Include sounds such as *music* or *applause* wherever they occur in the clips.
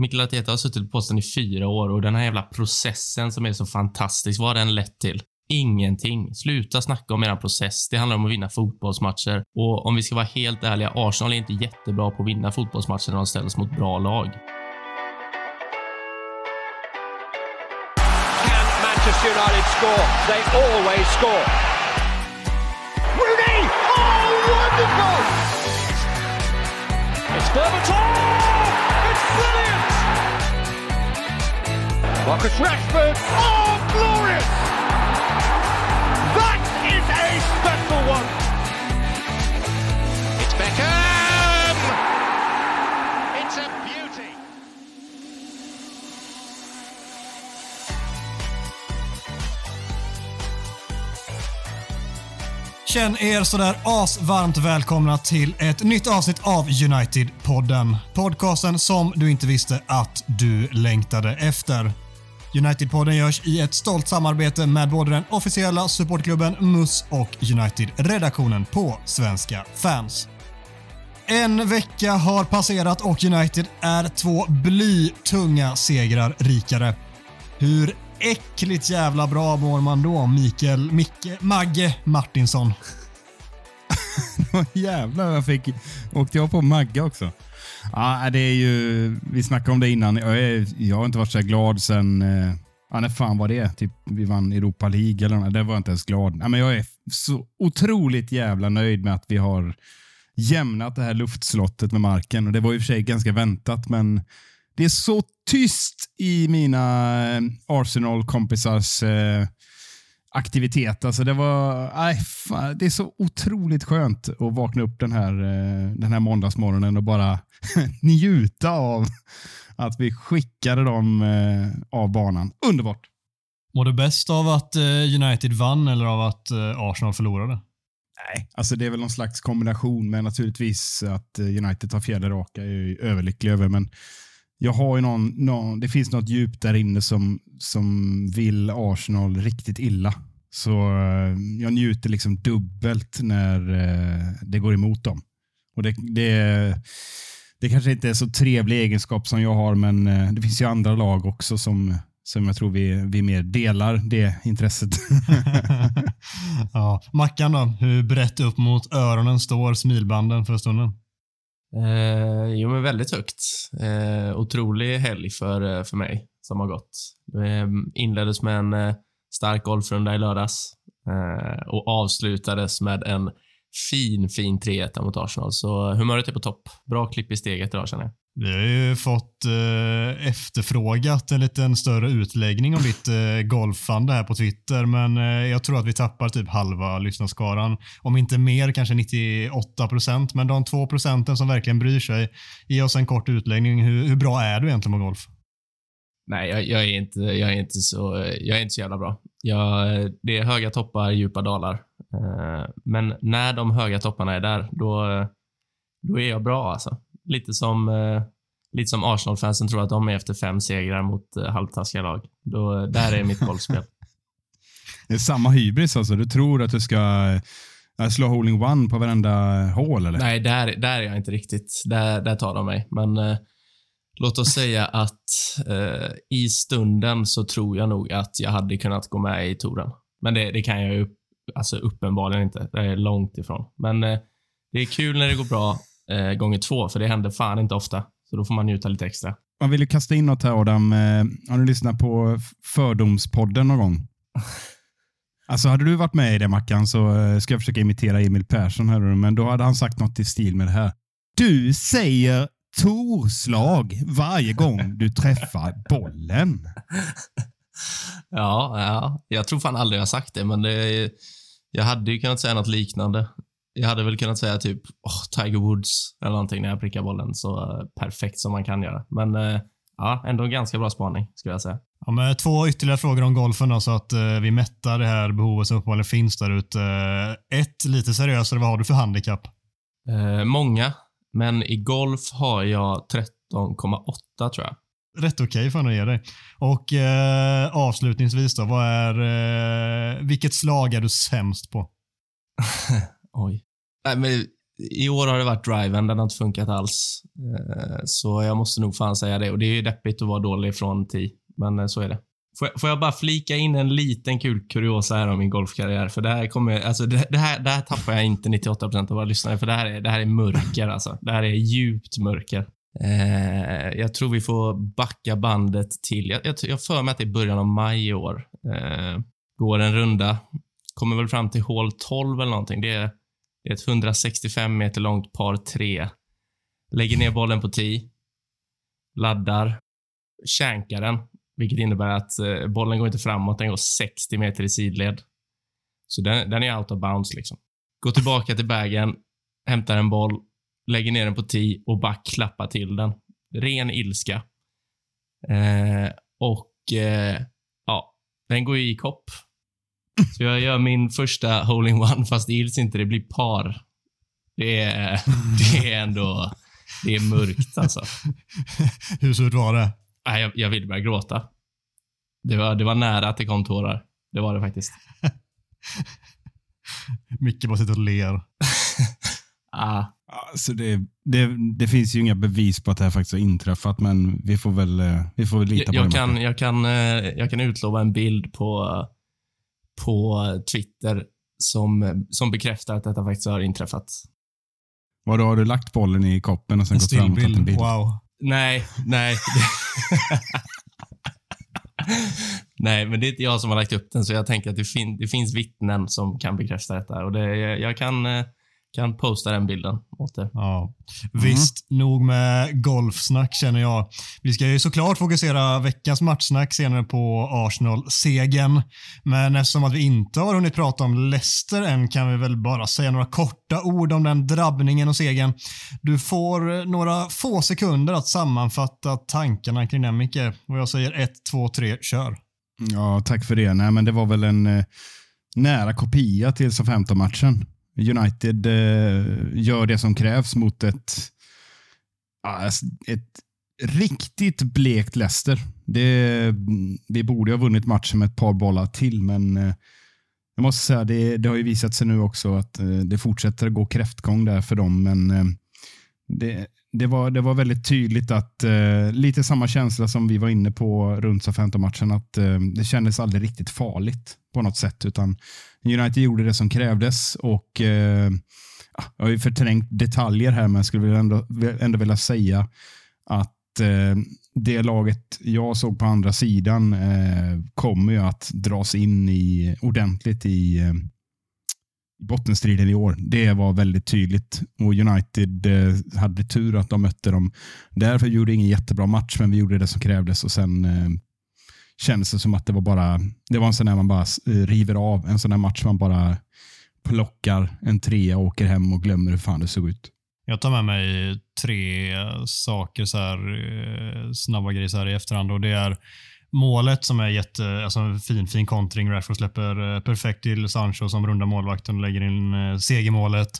Mikael Arteta har suttit på posten i fyra år och den här jävla processen som är så fantastisk, vad har den lett till? Ingenting. Sluta snacka om er process. Det handlar om att vinna fotbollsmatcher. Och om vi ska vara helt ärliga, Arsenal är inte jättebra på att vinna fotbollsmatcher när de ställs mot bra lag. Can Manchester United score? They always score. Rooney! Oh, wonderful! It's Berbatov! It's brilliant! Marcus Rashford! Oh, glorious! That is a special one! It's Beckham! It's a beauty! Känn er sådär asvarmt välkomna till ett nytt avsnitt av United-podden. Podcasten som du inte visste att du längtade efter. United-podden görs i ett stolt samarbete med både den officiella supportklubben MUS och United-redaktionen på Svenska fans. En vecka har passerat och United är två blytunga segrar rikare. Hur äckligt jävla bra mår man då, Mikael Micke Magge Martinsson? *laughs* Jävlar, jag fick, åkte jag på Magga också. Ja, det är ju, vi snackade om det innan. Jag, är, jag har inte varit så här glad sen, eh, ja, när fan var det? Typ, vi vann Europa League eller något. Det var jag inte ens glad. Ja, men jag är så otroligt jävla nöjd med att vi har jämnat det här luftslottet med marken. Och Det var i och för sig ganska väntat, men det är så tyst i mina eh, Arsenal-kompisars eh, aktivitet. Alltså det, var, nej, fan, det är så otroligt skönt att vakna upp den här, eh, den här måndagsmorgonen och bara *laughs* njuta av att vi skickade dem eh, av banan. Underbart! Mår du bäst av att eh, United vann eller av att Arsenal förlorade? Nej, alltså det är väl någon slags kombination, men naturligtvis att United tar fjärde raka är jag överlycklig över. Men jag har ju någon, någon, det finns något djup där inne som, som vill Arsenal riktigt illa. Så eh, jag njuter liksom dubbelt när eh, det går emot dem. Och det, det, det kanske inte är så trevlig egenskap som jag har, men eh, det finns ju andra lag också som, som jag tror vi, vi mer delar det intresset. *laughs* ja. Mackan då? Hur brett upp mot öronen står smilbanden för stunden? Eh, jo, men väldigt högt. Eh, otrolig helg för, eh, för mig som har gått. Det inleddes med en eh, stark golfrunda i lördags eh, och avslutades med en fin, fin 3-1 mot Arsenal. Så humöret är på topp. Bra klipp i steget idag känner jag. Vi har ju fått eh, efterfrågat en liten större utläggning om ditt eh, golfande här på Twitter, men eh, jag tror att vi tappar typ halva lyssnarskaran. Om inte mer, kanske 98 procent. Men de två procenten som verkligen bryr sig, ge oss en kort utläggning. Hur, hur bra är du egentligen på golf? Nej, jag, jag, är inte, jag, är inte så, jag är inte så jävla bra. Jag, det är höga toppar, djupa dalar. Eh, men när de höga topparna är där, då, då är jag bra alltså. Lite som, eh, lite som Arsenal-fansen tror att de är efter fem segrar mot eh, halvtaskiga lag. Då, där är mitt golfspel. *laughs* Det är samma hybris alltså. Du tror att du ska eh, slå holding one på varenda hål eller? Nej, där, där är jag inte riktigt. Där, där tar de mig. Men eh, låt oss säga att eh, i stunden så tror jag nog att jag hade kunnat gå med i touren. Men det, det kan jag ju alltså uppenbarligen inte. Det är långt ifrån. Men eh, det är kul när det går bra eh, gånger två, för det händer fan inte ofta. Så då får man njuta lite extra. Man vill ju kasta in något här Adam. Eh, har du lyssnat på Fördomspodden någon gång? *laughs* Alltså hade du varit med i det Mackan så eh, ska jag försöka imitera Emil Persson här men då hade han sagt något i stil med det här. Du säger torslag varje gång du träffar *laughs* bollen. Ja, ja, jag tror fan aldrig jag sagt det, men det, jag hade ju kunnat säga något liknande. Jag hade väl kunnat säga typ oh, Tiger Woods eller någonting när jag prickar bollen så uh, perfekt som man kan göra. Men uh, ja, ändå en ganska bra spaning skulle jag säga. Ja, med två ytterligare frågor om golfen då, så att uh, vi mättar det här behovet som uppenbarligen finns där ute. ett, lite seriösare, vad har du för handikapp? många, men i golf har jag 13,8 tror jag. Rätt okej okay får jag ge dig. Och eh, avslutningsvis då, vad är, eh, vilket slag är du sämst på? *laughs* Oj. Nej, men I år har det varit driven, den har inte funkat alls. Eh, så jag måste nog fan säga det. Och det är ju deppigt att vara dålig från 10, men eh, så är det. Får jag, får jag, bara flika in en liten kul kuriosa här om min golfkarriär? För det här kommer, alltså det, det här, det här tappar jag inte 98 procent av våra lyssnare, för det här är, det här är mörker alltså. Det här är djupt mörker. Eh, jag tror vi får backa bandet till, jag, jag, jag för mig att det är början av maj i år. Eh, går en runda, kommer väl fram till hål 12 eller någonting. Det är, det är ett 165 meter långt par 3. Lägger ner bollen på 10. Laddar. Känkar den, vilket innebär att eh, bollen går inte framåt, den går 60 meter i sidled. Så den, den är out of bounds liksom. Går tillbaka till bagen, hämtar en boll, lägger ner den på 10 och bara klappar till den. Ren ilska. Eh, och eh, ja, den går ju i kopp. Så jag gör min första hole-in-one, fast det gills inte. Det blir par. Det är, *laughs* det är ändå... Det är mörkt alltså. *laughs* Hur surt var det? Nej, jag, jag ville börja gråta. Det var, det var nära att det kom tårar. Det var det faktiskt. *laughs* Micke bara sitter och ler. ah, Alltså det, det, det finns ju inga bevis på att det här faktiskt har inträffat, men vi får väl, eh, vi får väl lita jag, på det. kan, jag, kan, eh, jag kan utlova en bild på, på Twitter som, som bekräftar att detta faktiskt har inträffat. Vadå, har du lagt bollen i koppen och sen En gått fram och tagit en bild? Wow. Nej, nej. *laughs* nej, men det är inte jag som har lagt upp den, så jag tänker att det, fin det finns vittnen som kan bekräfta detta. Och det, jag, jag kan, eh, kan posta den bilden åt er. Ja. Visst, nog med golfsnack känner jag. Vi ska ju såklart fokusera veckans matchsnack senare på Arsenal-segern. Men eftersom att vi inte har hunnit prata om Leicester än kan vi väl bara säga några korta ord om den drabbningen och segern. Du får några få sekunder att sammanfatta tankarna kring den Micke. Och jag säger 1, 2, 3, kör. Ja, tack för det. Nej, men det var väl en eh, nära kopia till SA-15-matchen. United eh, gör det som krävs mot ett, alltså, ett riktigt blekt Leicester. Det, vi borde ha vunnit matchen med ett par bollar till, men eh, jag måste säga det, det har ju visat sig nu också att eh, det fortsätter gå kräftgång där för dem, men eh, det, det, var, det var väldigt tydligt att eh, lite samma känsla som vi var inne på runt 15 matchen att eh, det kändes aldrig riktigt farligt på något sätt, utan United gjorde det som krävdes och eh, ah, jag har ju förträngt detaljer här, men jag skulle ändå, ändå vilja säga att eh, det laget jag såg på andra sidan eh, kommer ju att dras in i, ordentligt i eh, bottenstriden i år. Det var väldigt tydligt och United eh, hade tur att de mötte dem. Därför gjorde ingen jättebra match, men vi gjorde det som krävdes och sen eh, kändes det som att det var bara det var en sån där man bara river av. En sån där match man bara plockar en trea och åker hem och glömmer hur fan det såg ut. Jag tar med mig tre saker, så här, eh, snabba grejer så här i efterhand. Och det är målet som är jätte, alltså en fin, fin kontring. Rashford släpper eh, perfekt till Sancho som rundar målvakten och lägger in eh, segermålet.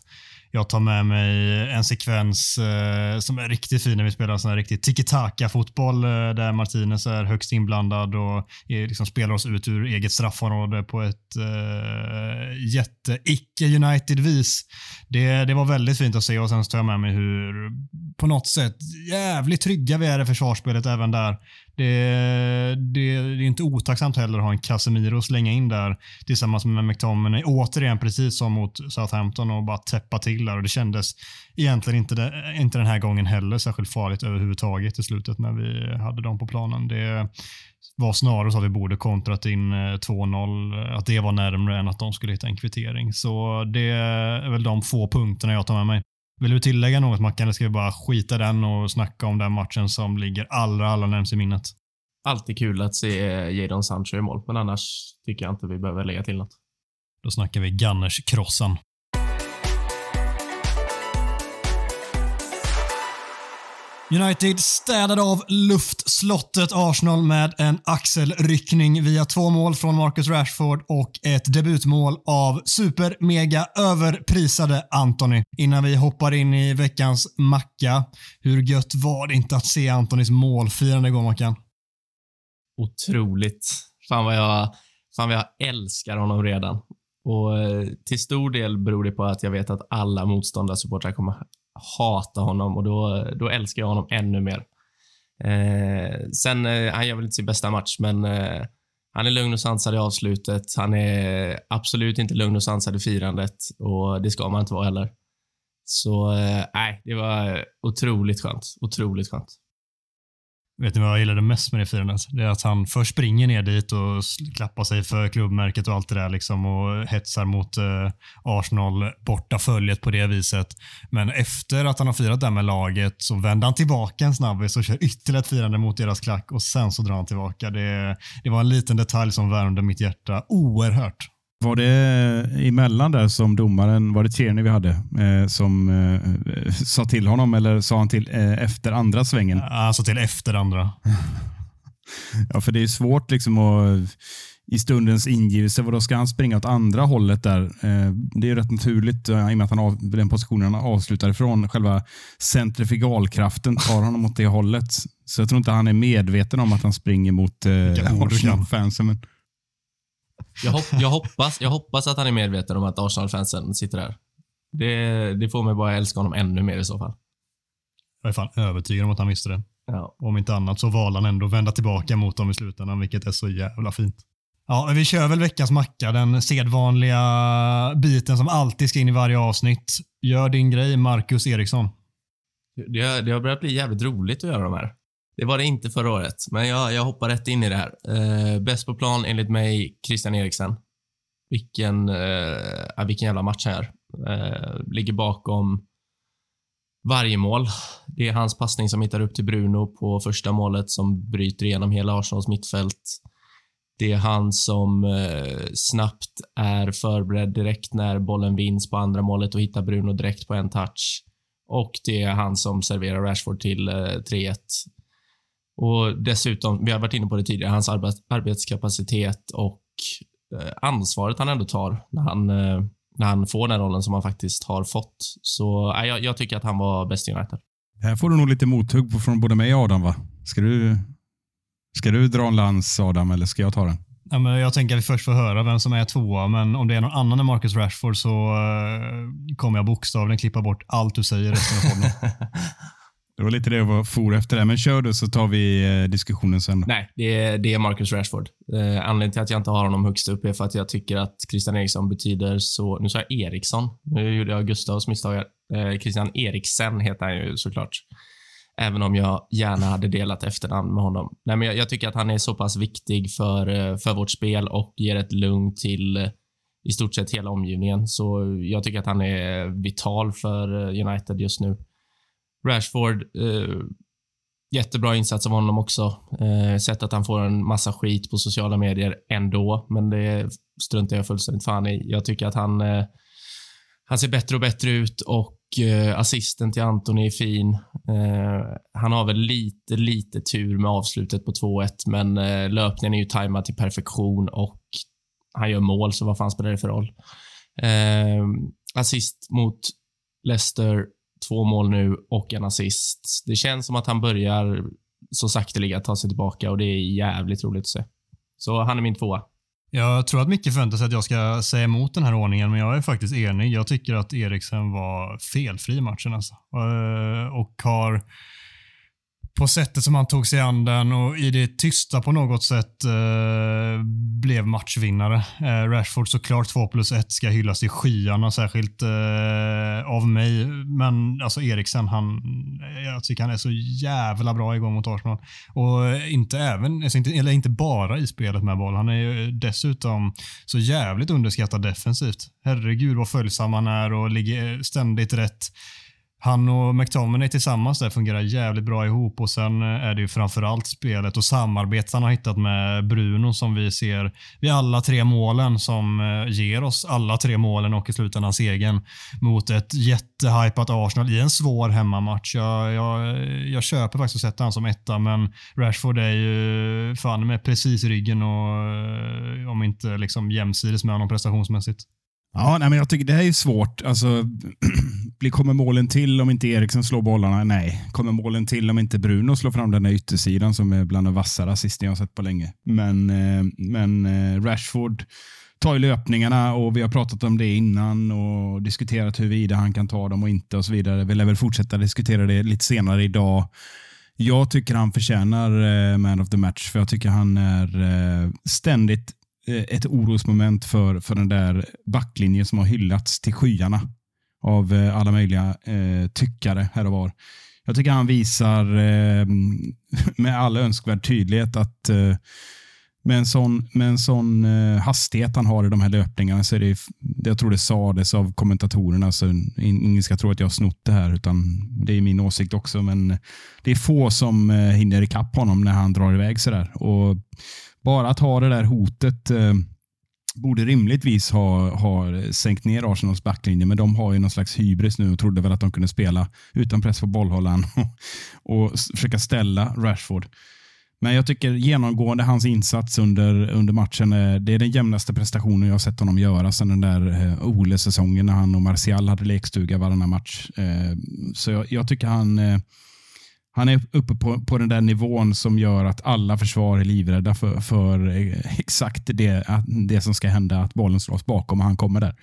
Jag tar med mig en sekvens eh, som är riktigt fin när vi spelar sån här riktig tiki-taka-fotboll eh, där Martinez är högst inblandad och är, liksom spelar oss ut ur eget straffområde på ett eh, jätte-icke-United-vis. Det, det var väldigt fint att se och sen tar jag med mig hur på något sätt jävligt trygga vi är i försvarsspelet även där. Det, det, det är inte otacksamt heller att ha en Casemiro slänga in där tillsammans med McTominay. Återigen precis som mot Southampton och bara täppa till där. Och det kändes egentligen inte, det, inte den här gången heller särskilt farligt överhuvudtaget i slutet när vi hade dem på planen. Det var snarare så att vi borde kontrat in eh, 2-0, eh, att det var närmre än att de skulle hitta en kvittering. Så det är väl de få punkterna jag tar med mig. Vill du tillägga något Mackan eller ska vi bara skita den och snacka om den matchen som ligger allra, allra närmst i minnet? Alltid kul att se Jadon Sancho i mål, men annars tycker jag inte vi behöver lägga till något. Då snackar vi Gunners-krossan. United städade av luftslottet Arsenal med en axelryckning via två mål från Marcus Rashford och ett debutmål av super mega överprisade Anthony. Innan vi hoppar in i veckans macka, hur gött var det inte att se Antonys målfirande igår Mackan? Otroligt. Fan vad jag, fan vad jag älskar honom redan. Och eh, till stor del beror det på att jag vet att alla motståndarsupportrar kommer hata honom och då, då älskar jag honom ännu mer. Eh, sen, eh, han gör väl inte sin bästa match, men eh, han är lugn och sansad i avslutet. Han är absolut inte lugn och sansad i firandet och det ska man inte vara heller. Så eh, nej, det var otroligt skönt. Otroligt skönt. Vet ni vad jag gillade mest med det firandet? Det är att han först springer ner dit och klappar sig för klubbmärket och allt det där liksom och hetsar mot eh, Arsenal borta följet på det viset. Men efter att han har firat där med laget så vänder han tillbaka en snabbis och kör ytterligare ett firande mot deras klack och sen så drar han tillbaka. Det, det var en liten detalj som värmde mitt hjärta oerhört. Var det emellan där som domaren, var det Tierney vi hade, eh, som eh, sa till honom eller sa han till eh, efter andra svängen? Alltså till efter andra. *laughs* ja, för det är svårt liksom att i stundens ingivelse, då ska han springa åt andra hållet där? Eh, det är rätt naturligt eh, i och med att han av, den positionen han avslutar ifrån. Själva centrifugalkraften tar honom åt det hållet. Så jag tror inte han är medveten om att han springer mot eh, Arsenal-fansen. Jag, hopp, jag, hoppas, jag hoppas att han är medveten om att Arsenal-fansen sitter där. Det, det får mig bara älska honom ännu mer i så fall. Jag är fan övertygad om att han visste det. Ja. Om inte annat så valde han ändå vända tillbaka mot dem i slutändan, vilket är så jävla fint. Ja, vi kör väl veckans macka, den sedvanliga biten som alltid ska in i varje avsnitt. Gör din grej, Marcus Eriksson. Det, har, det har börjat bli jävligt roligt att göra de här. Det var det inte förra året, men jag, jag hoppar rätt in i det här. Eh, bäst på plan enligt mig, Christian Eriksen. Vilken, eh, vilken jävla match här. Eh, ligger bakom varje mål. Det är hans passning som hittar upp till Bruno på första målet som bryter igenom hela Arsenals mittfält. Det är han som eh, snabbt är förberedd direkt när bollen vinns på andra målet och hittar Bruno direkt på en touch. Och det är han som serverar Rashford till eh, 3-1 och dessutom, vi har varit inne på det tidigare, hans arbetskapacitet och eh, ansvaret han ändå tar när han, eh, när han får den rollen som han faktiskt har fått. Så jag, jag tycker att han var bäst i United. Här får du nog lite mothugg från både mig och Adam, va? Ska du, ska du dra en lans, Adam, eller ska jag ta den? Ja, men jag tänker att vi först får höra vem som är tvåa, men om det är någon annan än Marcus Rashford så uh, kommer jag bokstavligen klippa bort allt du säger resten av podden. *laughs* Det var lite det jag var for efter. Det. Men kör du så tar vi eh, diskussionen sen. Nej, det är, det är Marcus Rashford. Eh, anledningen till att jag inte har honom högst upp är för att jag tycker att Christian Eriksson betyder så... Nu sa jag Eriksson. Nu gjorde jag Gustavs misstag. Eh, Christian Eriksen heter han ju såklart. Även om jag gärna hade delat efternamn med honom. Nej, men jag, jag tycker att han är så pass viktig för, eh, för vårt spel och ger ett lugn till eh, i stort sett hela omgivningen. Så jag tycker att han är vital för United just nu. Rashford, eh, jättebra insats av honom också. Eh, sett att han får en massa skit på sociala medier ändå, men det struntar jag fullständigt fan i. Jag tycker att han, eh, han ser bättre och bättre ut och eh, assisten till Antoni är fin. Eh, han har väl lite, lite tur med avslutet på 2-1, men eh, löpningen är ju tajmad till perfektion och han gör mål, så vad fan spelar det för roll? Eh, assist mot Leicester två mål nu och en assist. Det känns som att han börjar så sakteliga ta sig tillbaka och det är jävligt roligt att se. Så han är min tvåa. Jag tror att Micke förväntar sig att jag ska säga emot den här ordningen, men jag är faktiskt enig. Jag tycker att Eriksen var felfri i matchen alltså. Eh, och har på sättet som han tog sig an den och i det tysta på något sätt eh, blev matchvinnare. Eh, Rashford såklart 2 plus 1 ska hyllas i skyarna, särskilt eh, av mig. Men alltså Eriksen, han, eh, jag tycker han är så jävla bra igång mot Arsenal. Och inte även, alltså inte, eller inte bara i spelet med boll. Han är ju dessutom så jävligt underskattad defensivt. Herregud vad följsam han är och ligger eh, ständigt rätt han och McTominay tillsammans där fungerar jävligt bra ihop och sen eh, är det ju framförallt spelet och samarbetet han har hittat med Bruno som vi ser vid alla tre målen som eh, ger oss alla tre målen och i slutändan segern mot ett jättehypat Arsenal i en svår hemmamatch. Jag, jag, jag köper faktiskt att sätta han som etta men Rashford är ju fan med precis i ryggen och eh, om inte liksom jämsides med honom prestationsmässigt. Ja, nej, men jag tycker det här är svårt. Alltså, *clears throat* kommer målen till om inte Eriksen slår bollarna? Nej. Kommer målen till om inte Bruno slår fram den där yttersidan som är bland de vassare assisten jag har sett på länge? Men, eh, men eh, Rashford tar ju löpningarna och vi har pratat om det innan och diskuterat huruvida han kan ta dem och inte och så vidare. Vi lär väl fortsätta diskutera det lite senare idag. Jag tycker han förtjänar eh, man of the match, för jag tycker han är ständigt Eh, ett orosmoment för, för den där backlinjen som har hyllats till skyarna av eh, alla möjliga eh, tyckare här och var. Jag tycker han visar eh, *laughs* med all önskvärd tydlighet att eh, med en sån, med en sån eh, hastighet han har i de här löpningarna så är det, jag tror det sades av kommentatorerna, alltså, så ingen ska tro att jag har snott det här, utan det är min åsikt också, men det är få som eh, hinner ikapp honom när han drar iväg sådär. Och bara att ha det där hotet eh, borde rimligtvis ha, ha sänkt ner Arsenals backlinje, men de har ju någon slags hybris nu och trodde väl att de kunde spela utan press på bollhållaren *laughs* och, och försöka ställa Rashford. Men jag tycker genomgående hans insats under, under matchen, det är den jämnaste prestationen jag har sett honom göra sedan den där eh, Ole-säsongen när han och Martial hade lekstuga varannan match. Eh, så jag, jag, tycker han, eh, han är uppe på, på den där nivån som gör att alla försvar är livrädda för, för exakt det, det som ska hända, att bollen slås bakom och han kommer där.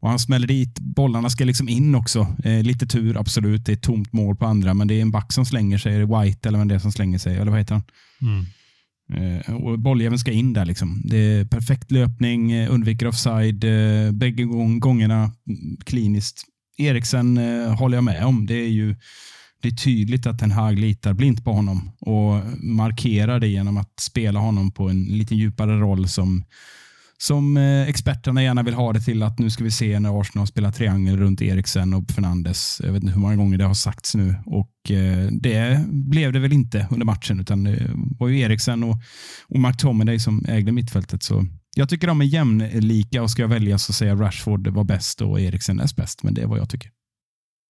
Och Han smäller dit. Bollarna ska liksom in också. Eh, lite tur, absolut. Det är ett tomt mål på andra, men det är en back som slänger sig. Är det White eller vem det är som slänger sig? Eller vad heter han? Mm. Eh, och Bolljäveln ska in där. Liksom. Det är perfekt löpning, eh, undviker offside. Eh, bägge gång, gångerna mm, kliniskt. Eriksen eh, håller jag med om. Det är ju det är tydligt att Ten Hag litar blint på honom och markerar det genom att spela honom på en lite djupare roll som som eh, experterna gärna vill ha det till att nu ska vi se när Arsenal spelar triangel runt Eriksen och Fernandes. Jag vet inte hur många gånger det har sagts nu och eh, det blev det väl inte under matchen utan det var ju Eriksen och, och McTominay som ägde mittfältet. Så jag tycker de är jämlika och ska jag välja så säger Rashford var bäst och Eriksen näst bäst, men det är vad jag tycker.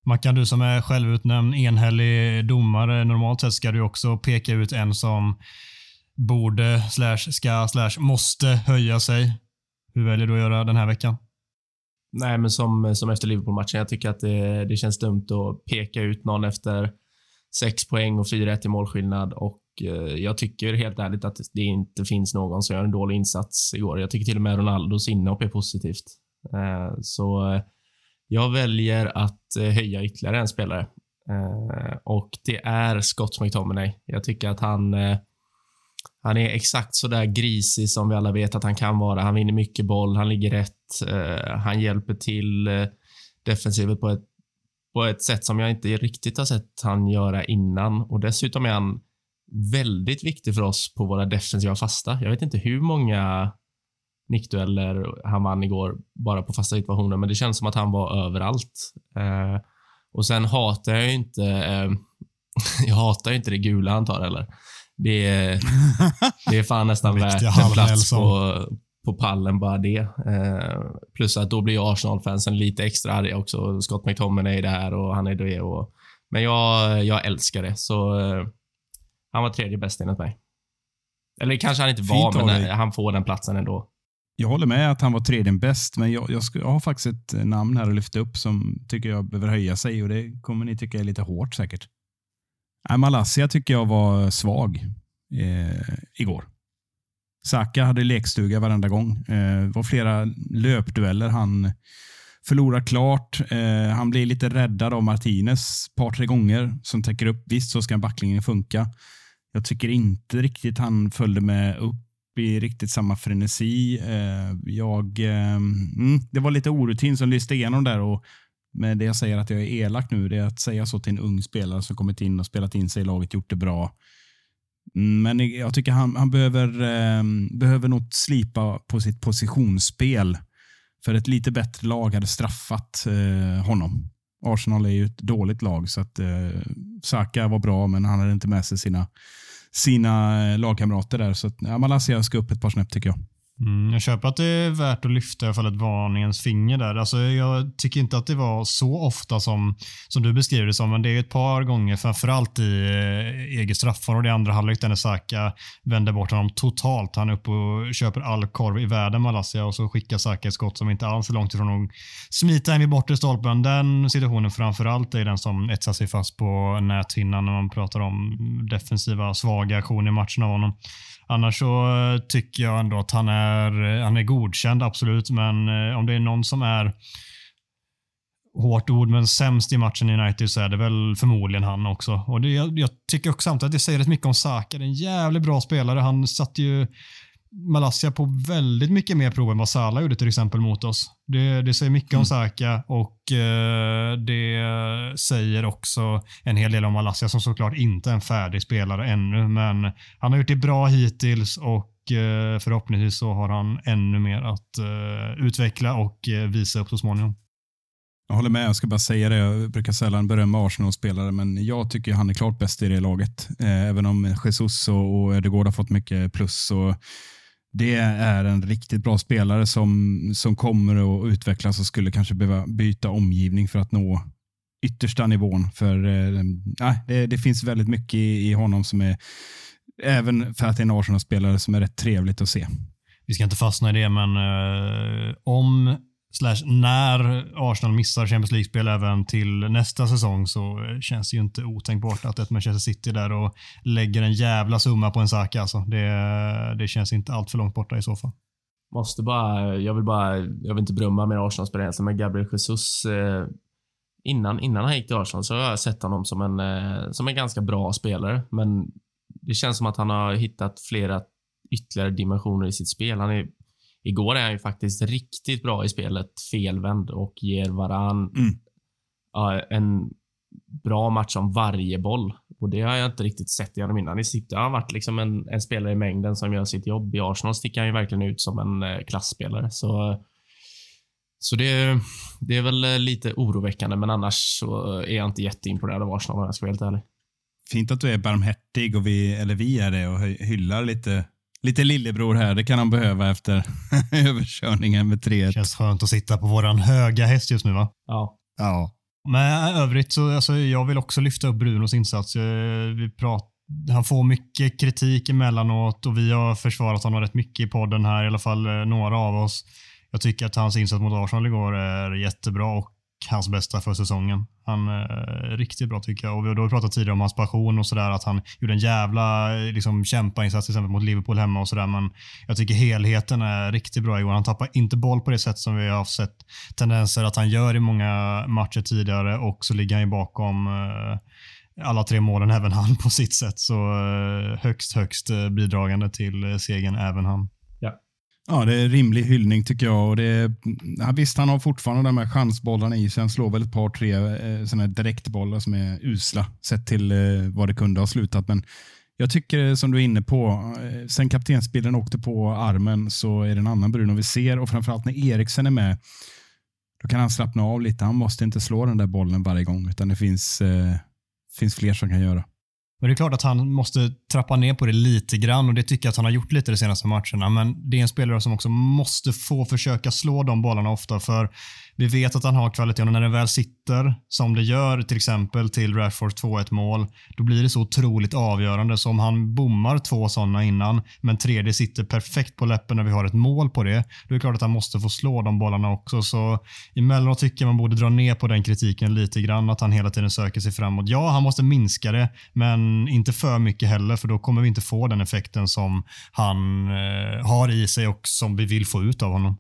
Mackan, du som är självutnämnd enhällig domare, normalt sett ska du också peka ut en som borde, slash ska, slash måste höja sig. Hur väljer du att göra den här veckan? Nej, men som, som efter Liverpool-matchen. Jag tycker att det, det känns dumt att peka ut någon efter sex poäng och 4-1 i målskillnad och eh, jag tycker helt ärligt att det inte finns någon som gör en dålig insats igår. Jag tycker till och med Ronaldos inhopp är positivt. Eh, så eh, jag väljer att eh, höja ytterligare en spelare eh, och det är Scott McTominay. Jag tycker att han eh, han är exakt så där grisig som vi alla vet att han kan vara. Han vinner mycket boll, han ligger rätt, han hjälper till eh, defensivet på ett, på ett sätt som jag inte riktigt har sett han göra innan. Och dessutom är han väldigt viktig för oss på våra defensiva fasta. Jag vet inte hur många nickdueller han vann igår bara på fasta situationer, men det känns som att han var överallt. Uh, och sen hatar jag inte *laughs* jag hatar inte det gula han tar heller. Det är, *laughs* det är fan nästan värt en plats på, på pallen bara det. Eh, plus att då blir Arsenal-fansen lite extra arga också. Scott McTominay är där och han är det. Och, men jag, jag älskar det, så eh, han var tredje bäst enligt mig. Eller kanske han inte var, Fint men han får den platsen ändå. Jag håller med att han var tredje bäst, men jag, jag, ska, jag, har faktiskt ett eh, namn här att lyfta upp som tycker jag behöver höja sig och det kommer ni tycka är lite hårt säkert. Malaysia tycker jag var svag eh, igår. Saka hade lekstuga varenda gång. Eh, det var flera löpdueller han förlorar klart. Eh, han blir lite räddad av Martinez ett par, tre gånger som täcker upp. Visst så ska backlingen funka. Jag tycker inte riktigt han följde med upp i riktigt samma frenesi. Eh, jag, eh, mm, det var lite orutin som lyste igenom där och med det jag säger att jag är elak nu, det är att säga så till en ung spelare som kommit in och spelat in sig i laget, gjort det bra. Mm, men jag tycker han, han behöver, eh, behöver nog slipa på sitt positionsspel. För ett lite bättre lag hade straffat eh, honom. Arsenal är ju ett dåligt lag, så att eh, Saka var bra, men han hade inte med sig sina, sina eh, lagkamrater där. Så att, ja, Malaysia ska upp ett par snäpp tycker jag. Mm, jag köper att det är värt att lyfta i alla fall ett varningens finger där. Alltså, jag tycker inte att det var så ofta som, som du beskriver det som, men det är ett par gånger, framförallt i eh, eget straffområde i andra halvlek där Saka vänder bort honom totalt. Han är uppe och köper all korv i världen Malaysia och så skickar Saka ett skott som inte alls är långt ifrån att smita in vid bortre stolpen. Den situationen framförallt är den som etsar sig fast på näthinnan när man pratar om defensiva svaga aktioner i matchen av honom. Annars så eh, tycker jag ändå att han är, eh, han är godkänd, absolut. Men eh, om det är någon som är hårt ord, men sämst i matchen i United så är det väl förmodligen han också. Och det, jag, jag tycker också samtidigt att det säger rätt mycket om Saka. Det är en jävligt bra spelare. Han satt ju Malaysia på väldigt mycket mer prov än vad Salah gjorde till exempel mot oss. Det, det säger mycket mm. om Saka och eh, det säger också en hel del om Malaysia som såklart inte är en färdig spelare ännu, men han har gjort det bra hittills och eh, förhoppningsvis så har han ännu mer att eh, utveckla och eh, visa upp så småningom. Jag håller med. Jag ska bara säga det. Jag brukar sällan berömma Arsenal-spelare, men jag tycker han är klart bäst i det laget. Eh, även om Jesus och, och Ödegård har fått mycket plus. Så det är en riktigt bra spelare som, som kommer att utvecklas och skulle kanske behöva byta omgivning för att nå yttersta nivån. För eh, det, det, finns väldigt mycket i, i, honom som är, även för att det är en Arsenal-spelare, som är rätt trevligt att se. Vi ska inte fastna i det, men eh, om slash när Arsenal missar Champions League-spel även till nästa säsong så känns det ju inte otänkbart att ett Manchester City där och lägger en jävla summa på en Saka. Alltså. Det, det känns inte allt för långt borta i så fall. Måste bara, jag vill bara, jag vill inte berömma med Arsenal-spelare, men Gabriel Jesus eh, innan, innan han gick till Arsenal så har jag sett honom som en, eh, som en ganska bra spelare, men det känns som att han har hittat flera ytterligare dimensioner i sitt spel. Han är Igår är han ju faktiskt riktigt bra i spelet, felvänd och ger varann mm. uh, en bra match om varje boll. Och Det har jag inte riktigt sett genom innan. I City har han varit liksom en, en, spelare i mängden som gör sitt jobb. I Arsenal sticker han ju verkligen ut som en uh, klassspelare. Så, så det, det är väl eh, lite oroväckande, men annars så är jag inte jätteimponerad av Arsenal om jag ska vara helt ärlig. Fint att du är barmhärtig och vi, eller vi är det och hyllar lite lite lillebror här. Det kan han behöva efter *laughs* överkörningen med 3 Känns skönt att sitta på våran höga häst just nu va? Ja. Ja. Men övrigt så alltså, jag vill också lyfta upp Brunos insats. Vi prat, han får mycket kritik emellanåt och vi har försvarat honom rätt mycket i podden här, i alla fall eh, några av oss. Jag tycker att hans insats mot Arsenal igår är jättebra och hans bästa för säsongen. Han är riktigt bra tycker jag. Och vi har pratat tidigare om hans passion och sådär. Att han gjorde en jävla eh, liksom, kämpainsats till exempel mot Liverpool hemma och sådär. Men jag tycker helheten är riktigt bra igår. Han tappar inte boll på det sätt som vi har sett tendenser att han gör i många matcher tidigare och så ligger han ju bakom eh, alla tre målen, även han *laughs* på sitt sätt. Så högst, högst bidragande till segern, även han. Ja, det är rimlig hyllning tycker jag. Och det är, ja, visst, han har fortfarande de här chansbollarna i sig. Han slår väl ett par, tre eh, såna direktbollar som är usla sett till eh, vad det kunde ha slutat. Men jag tycker eh, som du är inne på, eh, sen kaptensbilden åkte på armen så är det en annan Bruno vi ser och framförallt när Eriksen är med, då kan han slappna av lite. Han måste inte slå den där bollen varje gång, utan det finns, eh, finns fler som kan göra. Men det är klart att han måste trappa ner på det lite grann och det tycker jag att han har gjort lite de senaste matcherna. Men det är en spelare som också måste få försöka slå de bollarna ofta för vi vet att han har kvaliteten och när den väl sitter, som det gör till exempel till Rashford 2-1 mål, då blir det så otroligt avgörande. Så om han bommar två sådana innan, men tredje sitter perfekt på läppen när vi har ett mål på det, då är det klart att han måste få slå de bollarna också. Så emellanåt tycker jag man borde dra ner på den kritiken lite grann, att han hela tiden söker sig framåt. Ja, han måste minska det, men inte för mycket heller, för då kommer vi inte få den effekten som han eh, har i sig och som vi vill få ut av honom.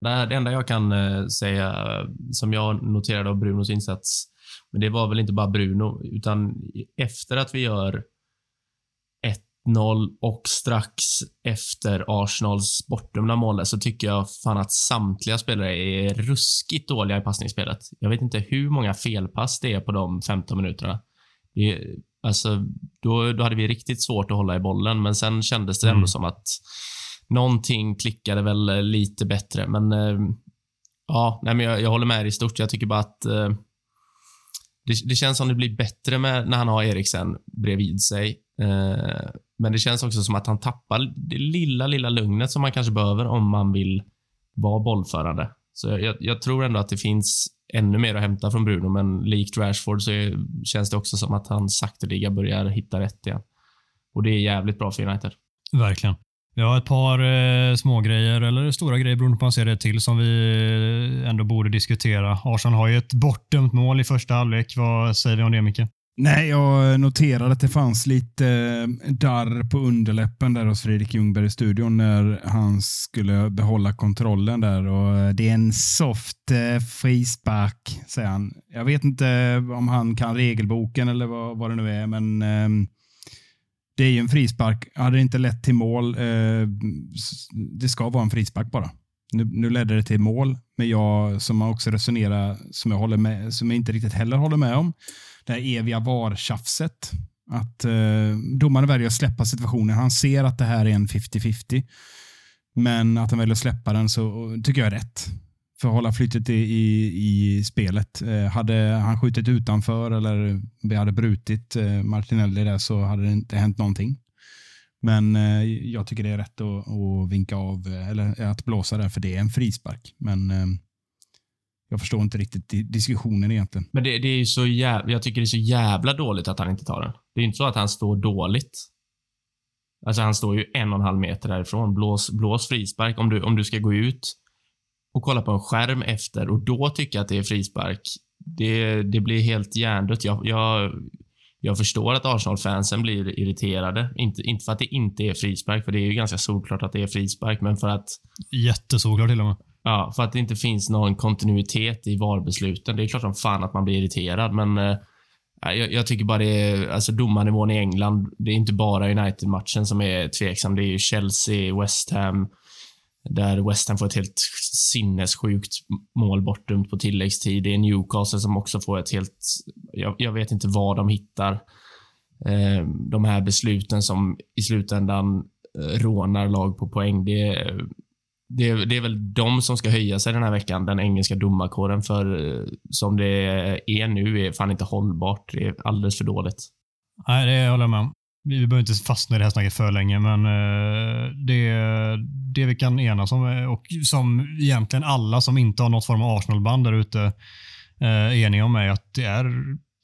Det, enda jag kan eh, säga, som jag noterade av Brunos insats, men det var väl inte bara Bruno, utan efter att vi gör 1-0 och strax efter Arsenals bortdömda mål så tycker jag fan att samtliga spelare är ruskigt dåliga i passningsspelet. Jag vet inte hur många felpass det är på de 15 minuterna. Det, alltså, då, då hade vi riktigt svårt att hålla i bollen, men sen kändes det ändå mm. som att någonting klickade väl eh, lite bättre, men eh, ja, nej, men jag, jag håller med i stort. Jag tycker bara att eh, det, det, känns som det blir bättre med, när han har Eriksen bredvid sig. Eh, men det känns också som att han tappar det lilla, lilla lugnet som man kanske behöver om man vill vara bollförande. Så jag, jag, tror ändå att det finns ännu mer att hämta från Bruno, men likt Rashford så är, känns det också som att han sakteliga börjar hitta rätt igen. Och det är jävligt bra för United. Verkligen. Vi har ett par eh, små grejer eller stora grejer beroende på hur man ser det till som vi eh, ändå borde diskutera. Arsenal har ju ett bortdömt mål i första halvlek. Vad säger vi om det Micke? Nej, jag noterade att det fanns lite eh, darr på underläppen där hos Fredrik Ljungberg i studion när han skulle behålla kontrollen där. Och eh, det är en soft frispark, säger han. Jag vet inte om han kan regelboken eller vad, vad det nu är, men eh, det är ju en frispark. Hade det inte lett till mål, eh, det ska vara en frispark bara. Nu, nu ledde det till mål, men jag som också resonerar, som jag, håller med, som jag inte riktigt heller håller med om, det här eviga VAR-tjafset. Att eh, domaren väljer att släppa situationen. Han ser att det här är en 50-50. Men att han väljer att släppa den så tycker jag är rätt. För att hålla flyttet i, i, i spelet. Eh, hade han skjutit utanför eller vi hade brutit eh, Martinelli där så hade det inte hänt någonting. Men eh, jag tycker det är rätt att, att vinka av, eh, eller att blåsa där, för det är en frispark. Men eh, jag förstår inte riktigt diskussionen egentligen. Men det, det är ju så jävla, jag tycker det är så jävla dåligt att han inte tar den. Det är inte så att han står dåligt. Alltså han står ju en och en halv meter därifrån. Blås, blås frispark. Om du, om du ska gå ut och kolla på en skärm efter och då tycka att det är frispark. Det, det blir helt hjärndött. Jag, jag, jag förstår att Arsenal-fansen blir irriterade. Inte, inte för att det inte är frispark, för det är ju ganska solklart att det är frispark, men för att... Jättesolklart till och med. Ja, för att det inte finns någon kontinuitet i VAR-besluten. Det är klart som fan att man blir irriterad, men eh, jag, jag, tycker bara det är, alltså domarnivån i England, det är inte bara United-matchen som är tveksam. Det är ju Chelsea, West Ham, där West Ham får ett helt sinnessjukt mål bortdömt på tilläggstid. Det är Newcastle som också får ett helt... Jag, jag vet inte vad de hittar. Eh, de här besluten som i slutändan eh, rånar lag på poäng. Det, det, det, är väl de som ska höja sig den här veckan, den engelska domarkåren. För eh, som det är nu är fan inte hållbart. Det är alldeles för dåligt. Nej, det håller jag med om. Vi behöver inte fastna i det här snacket för länge, men eh, det, det vi kan enas om eh, och som egentligen alla som inte har något form av Arsenal-band där ute är eniga om är att det är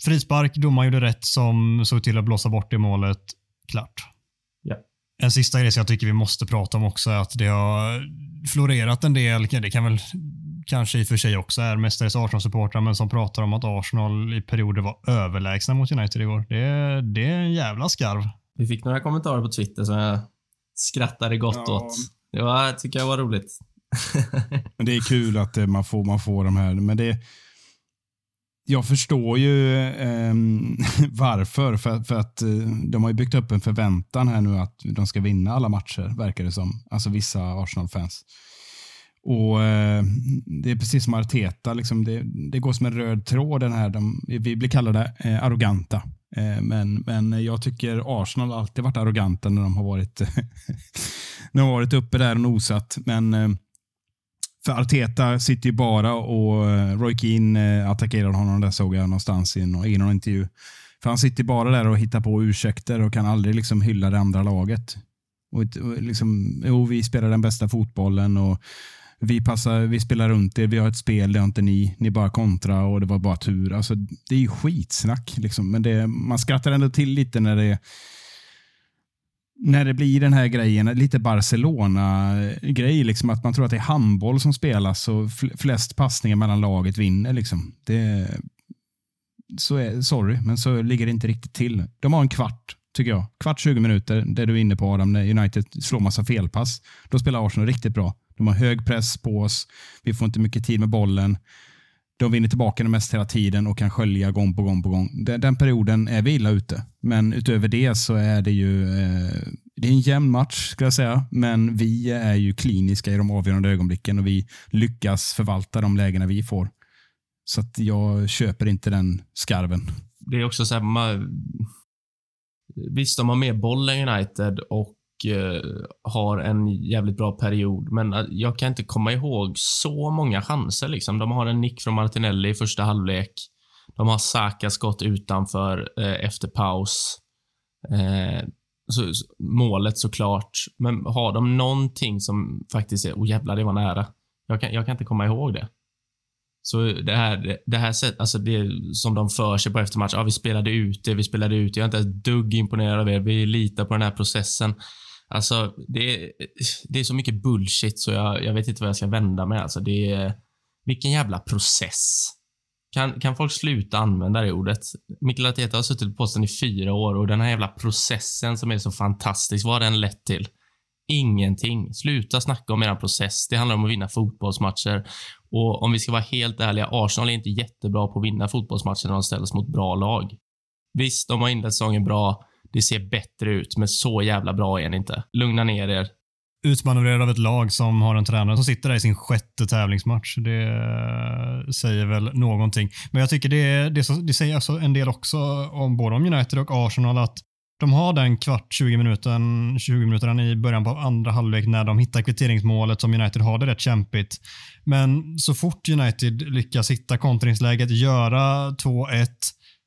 frispark. Domaren gjorde rätt som såg till att blåsa bort det målet. Klart. Ja. En sista grej som jag tycker vi måste prata om också är att det har florerat en del, det kan väl kanske i och för sig också är mestadels Arsenal-supportrar, men som pratar om att Arsenal i perioder var överlägsna mot United igår. Det, det är en jävla skarv. Vi fick några kommentarer på Twitter som jag skrattade gott ja. åt. Det var, tycker jag var roligt. *laughs* men det är kul att eh, man får, man får de här, men det jag förstår ju eh, *laughs* varför. För, för att eh, de har ju byggt upp en förväntan här nu att de ska vinna alla matcher, verkar det som. Alltså vissa Arsenal-fans. Och eh, Det är precis som Arteta, liksom det, det, går som en röd tråd den här. De, vi blir kallade eh, arroganta. Eh, men, men jag tycker Arsenal alltid varit arroganta när de har varit, *laughs* när de har varit uppe där och nosat. Men eh, för Arteta sitter ju bara och eh, Roy Keane eh, attackerar honom, där såg jag någonstans i någon, i någon intervju. För han sitter bara där och hittar på ursäkter och kan aldrig liksom hylla det andra laget. Och, liksom, jo, vi spelar den bästa fotbollen och vi, passar, vi spelar runt er, vi har ett spel, det har inte ni. Ni bara kontra och det var bara tur. Alltså, det är ju skitsnack. Liksom. Men det, man skrattar ändå till lite när det, när det blir den här grejen, lite Barcelona-grej. Liksom, att man tror att det är handboll som spelas och flest passningar mellan laget vinner. Liksom. Det, så är, sorry, men så ligger det inte riktigt till. De har en kvart tycker jag. Kvart, 20 minuter, det du är inne på Adam, när United slår massa felpass. Då spelar Arsenal riktigt bra. De har hög press på oss. Vi får inte mycket tid med bollen. De vinner tillbaka det mest hela tiden och kan skölja gång på gång på gång. Den, den perioden är vi illa ute. Men utöver det så är det ju eh, det är en jämn match, ska jag säga. Men vi är ju kliniska i de avgörande ögonblicken och vi lyckas förvalta de lägena vi får. Så att jag köper inte den skarven. Det är också så här, man, visst, de har mer boll än United och Eh, har en jävligt bra period, men eh, jag kan inte komma ihåg så många chanser. Liksom. De har en nick från Martinelli i första halvlek. De har Saka skott utanför eh, efter paus. Eh, så, så, målet såklart. Men har de någonting som faktiskt är, oh jävlar, det var nära. Jag kan, jag kan inte komma ihåg det. Så det här, det här sätt, alltså det som de för sig på eftermatch. Ja, vi spelade ut det, vi spelade ut det. Jag är inte ett dugg imponerad av er. Vi litar på den här processen. Alltså, det, det är så mycket bullshit så jag, jag vet inte vad jag ska vända mig. Alltså, det är, vilken jävla process. Kan, kan folk sluta använda det ordet? Mikael Arteta har suttit på posten i fyra år och den här jävla processen som är så fantastisk, vad har den lett till? Ingenting. Sluta snacka om er process. Det handlar om att vinna fotbollsmatcher. Och om vi ska vara helt ärliga, Arsenal är inte jättebra på att vinna fotbollsmatcher när de ställs mot bra lag. Visst, de har inlett säsongen bra. Det ser bättre ut, men så jävla bra är ni inte. Lugna ner er. Utmanövrerad av ett lag som har en tränare som sitter där i sin sjätte tävlingsmatch. Det eh, säger väl någonting. Men jag tycker det, det, det säger alltså en del också om både om United och Arsenal att de har den kvart, 20 minuten, 20 minuter i början på andra halvlek när de hittar kvitteringsmålet som United har det rätt kämpigt. Men så fort United lyckas hitta kontringsläget, göra 2-1,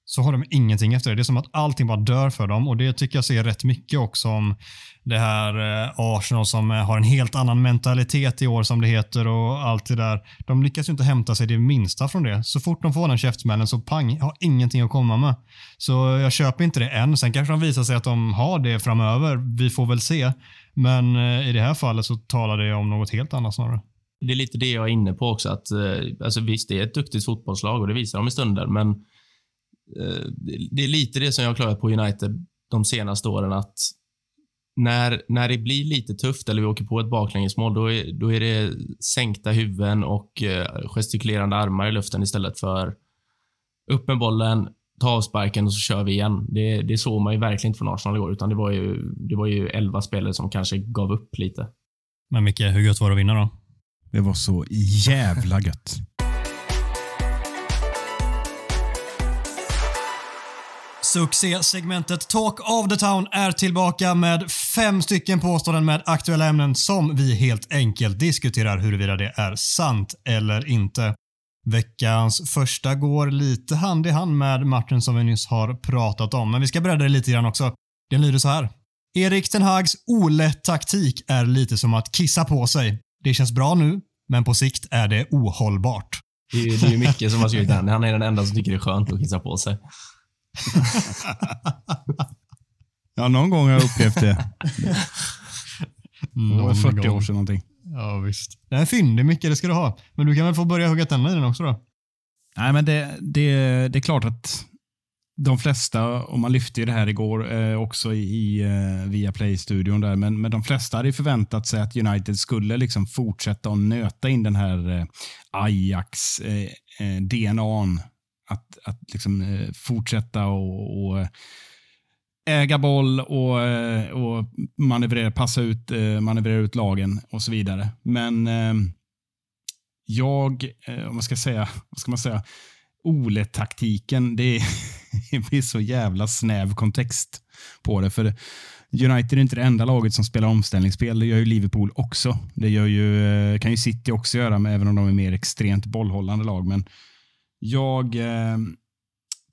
så har de ingenting efter det. Det är som att allting bara dör för dem och det tycker jag ser rätt mycket också om det här eh, Arsenal som eh, har en helt annan mentalitet i år som det heter och allt det där. De lyckas ju inte hämta sig det minsta från det. Så fort de får den käftsmällen så pang, har ingenting att komma med. Så jag köper inte det än. Sen kanske de visar sig att de har det framöver. Vi får väl se. Men eh, i det här fallet så talar det om något helt annat snarare. Det är lite det jag är inne på också. Att, alltså visst, det är ett duktigt fotbollslag och det visar de i stunder, men det är lite det som jag har klagat på United de senaste åren att när, när det blir lite tufft eller vi åker på ett baklängesmål, då är, då är det sänkta huvuden och eh, gestikulerande armar i luften istället för upp med bollen, ta avsparken och så kör vi igen. Det, det såg man ju verkligen inte från Arsenal igår, utan det var ju, det var ju elva spelare som kanske gav upp lite. Men Micke, hur gött var det att vinna då? Det var så jävla gött. Succésegmentet Talk of the Town är tillbaka med fem stycken påståenden med aktuella ämnen som vi helt enkelt diskuterar huruvida det är sant eller inte. Veckans första går lite hand i hand med matchen som vi nyss har pratat om, men vi ska bredda det lite grann också. Den lyder så här. Erik Ten Hags olätt taktik är lite som att kissa på sig. Det känns bra nu, men på sikt är det ohållbart. Det är, ju mycket som har skrivit den. Han är den enda som tycker det är skönt att kissa på sig ja, någon gång har jag upplevt det. Det var 40 år sedan någonting. Ja, visst. Det är fyndig mycket, det ska du ha. Men du kan väl få börja hugga tänderna i den också då? Nej, men det, det, det är klart att de flesta, och man lyfte ju det här igår eh, också i, eh, via Play-studion där, men, men de flesta hade förväntat sig att United skulle liksom fortsätta att nöta in den här eh, Ajax-DNA eh, att, att liksom, eh, fortsätta och, och eh, äga boll och, eh, och manövrera, passa ut, manövrera ut lagen och så vidare. Men ehm, jag, om man ska säga, *laughs* vad ska man säga, Ole-taktiken, det, *laughs* det blir så jävla snäv kontext på det. För United är inte det enda laget som spelar omställningsspel. Det gör ju Liverpool också. Det gör ju, kan ju City också göra, även om de är mer extremt bollhållande lag. Men jag eh,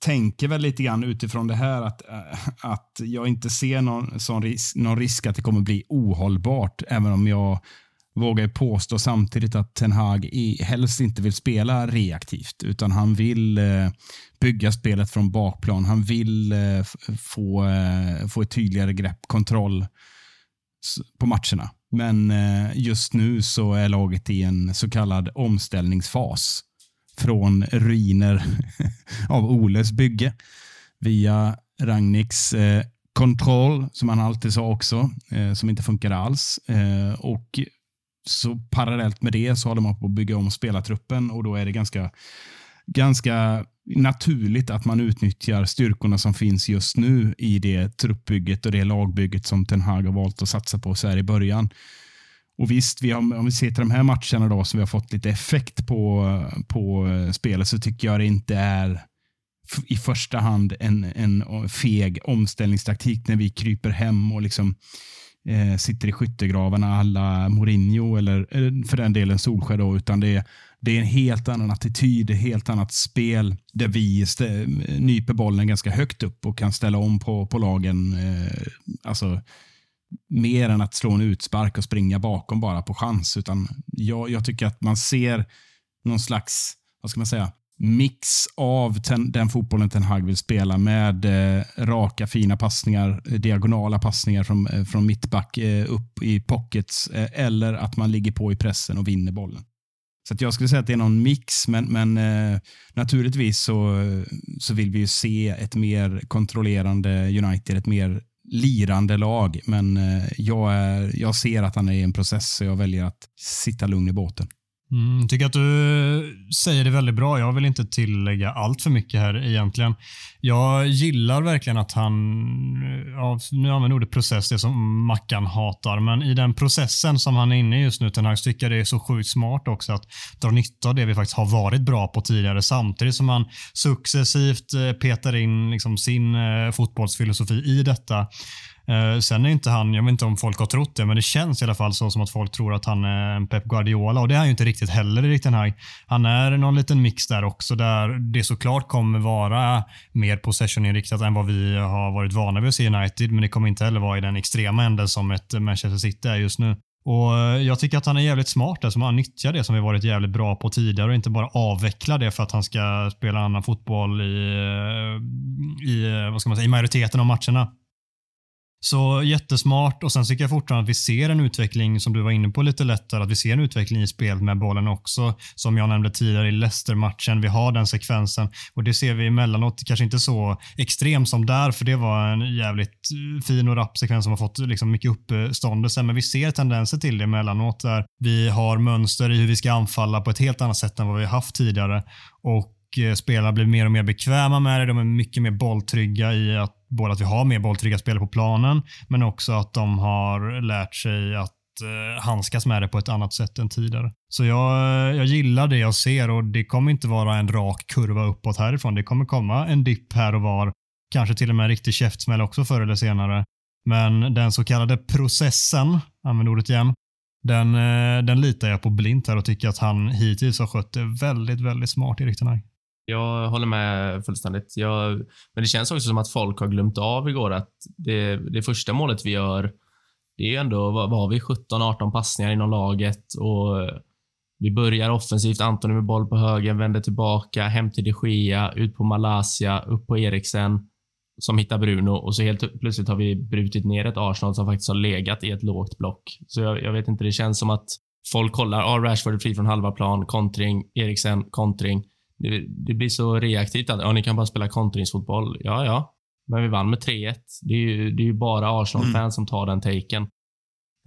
tänker väl lite grann utifrån det här att, eh, att jag inte ser någon, sån risk, någon risk att det kommer bli ohållbart, även om jag vågar påstå samtidigt att Ten Hag i, helst inte vill spela reaktivt, utan han vill eh, bygga spelet från bakplan. Han vill eh, få, eh, få ett tydligare grepp, kontroll på matcherna. Men eh, just nu så är laget i en så kallad omställningsfas från ruiner *laughs* av Oles bygge via Ragniks eh, kontroll, som han alltid sa också, eh, som inte funkar alls. Eh, och så parallellt med det så håller man på att bygga om spelartruppen och då är det ganska, ganska naturligt att man utnyttjar styrkorna som finns just nu i det truppbygget och det lagbygget som Ten Hag har valt att satsa på så här i början. Och visst, vi har, om vi ser till de här matcherna då, som vi har fått lite effekt på, på eh, spelet, så tycker jag det inte är i första hand en, en eh, feg omställningstaktik när vi kryper hem och liksom eh, sitter i skyttegravarna alla Mourinho eller, för den delen Solskjaer då, utan det är, det är en helt annan attityd, ett helt annat spel där vi eh, nyper bollen ganska högt upp och kan ställa om på, på lagen. Eh, alltså mer än att slå en utspark och springa bakom bara på chans. Utan jag, jag tycker att man ser någon slags, vad ska man säga, mix av ten, den fotbollen Ten Hag vill spela med eh, raka fina passningar, eh, diagonala passningar från, eh, från mittback eh, upp i pockets eh, eller att man ligger på i pressen och vinner bollen. Så att jag skulle säga att det är någon mix, men, men eh, naturligtvis så, så vill vi ju se ett mer kontrollerande United, ett mer lirande lag. Men eh, jag, är, jag ser att han är i en process, så jag väljer att sitta lugn i båten. Mm, tycker att du säger det väldigt bra. Jag vill inte tillägga allt för mycket här egentligen. Jag gillar verkligen att han, ja, nu använder ordet process, det som Mackan hatar, men i den processen som han är inne i just nu, Ten Hag, tycker jag det är så sjukt smart också att dra nytta av det vi faktiskt har varit bra på tidigare, samtidigt som han successivt eh, petar in liksom sin eh, fotbollsfilosofi i detta. Uh, sen är inte han, jag vet inte om folk har trott det, men det känns i alla fall så som att folk tror att han är en Pep Guardiola och det är han ju inte riktigt heller i den här. Han är någon liten mix där också där det såklart kommer vara mer possession-inriktat än vad vi har varit vana vid att se United, men det kommer inte heller vara i den extrema änden som ett Manchester City är just nu. Och eh, Jag tycker att han är jävligt smart där, som han nyttjar det som vi varit jävligt bra på tidigare och inte bara avveckla det för att han ska spela annan fotboll i, eh, i, vad ska man säga, i majoriteten av matcherna. Så jättesmart och sen tycker jag fortfarande att vi ser en utveckling som du var inne på lite lättare, att vi ser en utveckling i spelet med bollen också. Som jag nämnde tidigare i Leicester-matchen, vi har den sekvensen och det ser vi emellanåt, kanske inte så extremt som där, för det var en jävligt eh, fin och rapp sekvens som har fått liksom mycket uppståndelse, men vi ser tendenser till det emellanåt där vi har mönster i hur vi ska anfalla på ett helt annat sätt än vad vi haft tidigare. Och eh, spelarna blir mer och mer bekväma med det. De är mycket mer bolltrygga i att både att vi har mer bolltrygga spelare på planen, men också att de har lärt sig att eh, handskas med det på ett annat sätt än tidigare. Så jag, eh, jag gillar det jag ser och det kommer inte vara en rak kurva uppåt härifrån. Det kommer komma en dipp här och var, kanske till och med en riktig käftsmäll också förr eller senare. Men den så kallade processen, använd ordet igen, den, eh, den litar jag på blint här och tycker att han hittills har skött det väldigt, väldigt smart i riktigt jag håller med fullständigt. Jag, men det känns också som att folk har glömt av igår att det, det första målet vi gör, det är ju ändå, vad har vi, 17-18 passningar inom laget och vi börjar offensivt. Antoni med boll på höger, vänder tillbaka, hem till de Gea, ut på Malaysia, upp på Eriksen som hittar Bruno och så helt plötsligt har vi brutit ner ett Arsenal som faktiskt har legat i ett lågt block. Så jag, jag vet inte, det känns som att folk kollar, ah, Rashford är fri från halva plan, kontring, Eriksen, kontring det, det, blir så reaktivt att ja, ni kan bara spela kontringsfotboll. Ja, ja. Men vi vann med 3-1. Det är ju, det är ju bara Arsenal-fans mm. som tar den taken.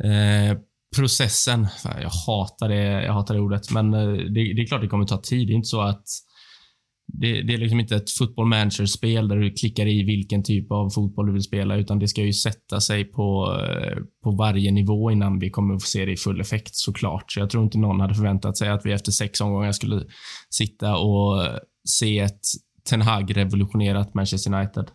Eh, processen. Jag hatar det, jag hatar det ordet, men eh, det, det, är klart det kommer ta tid. Det är inte så att det, det, är liksom inte ett football manager-spel där du klickar i vilken typ av fotboll du vill spela, utan det ska ju sätta sig på, eh, på varje nivå innan vi kommer att få se det i full effekt såklart. Så jag tror inte någon hade förväntat sig att vi efter sex omgångar skulle sitta och se ett Ten Hag revolutionerat Manchester United.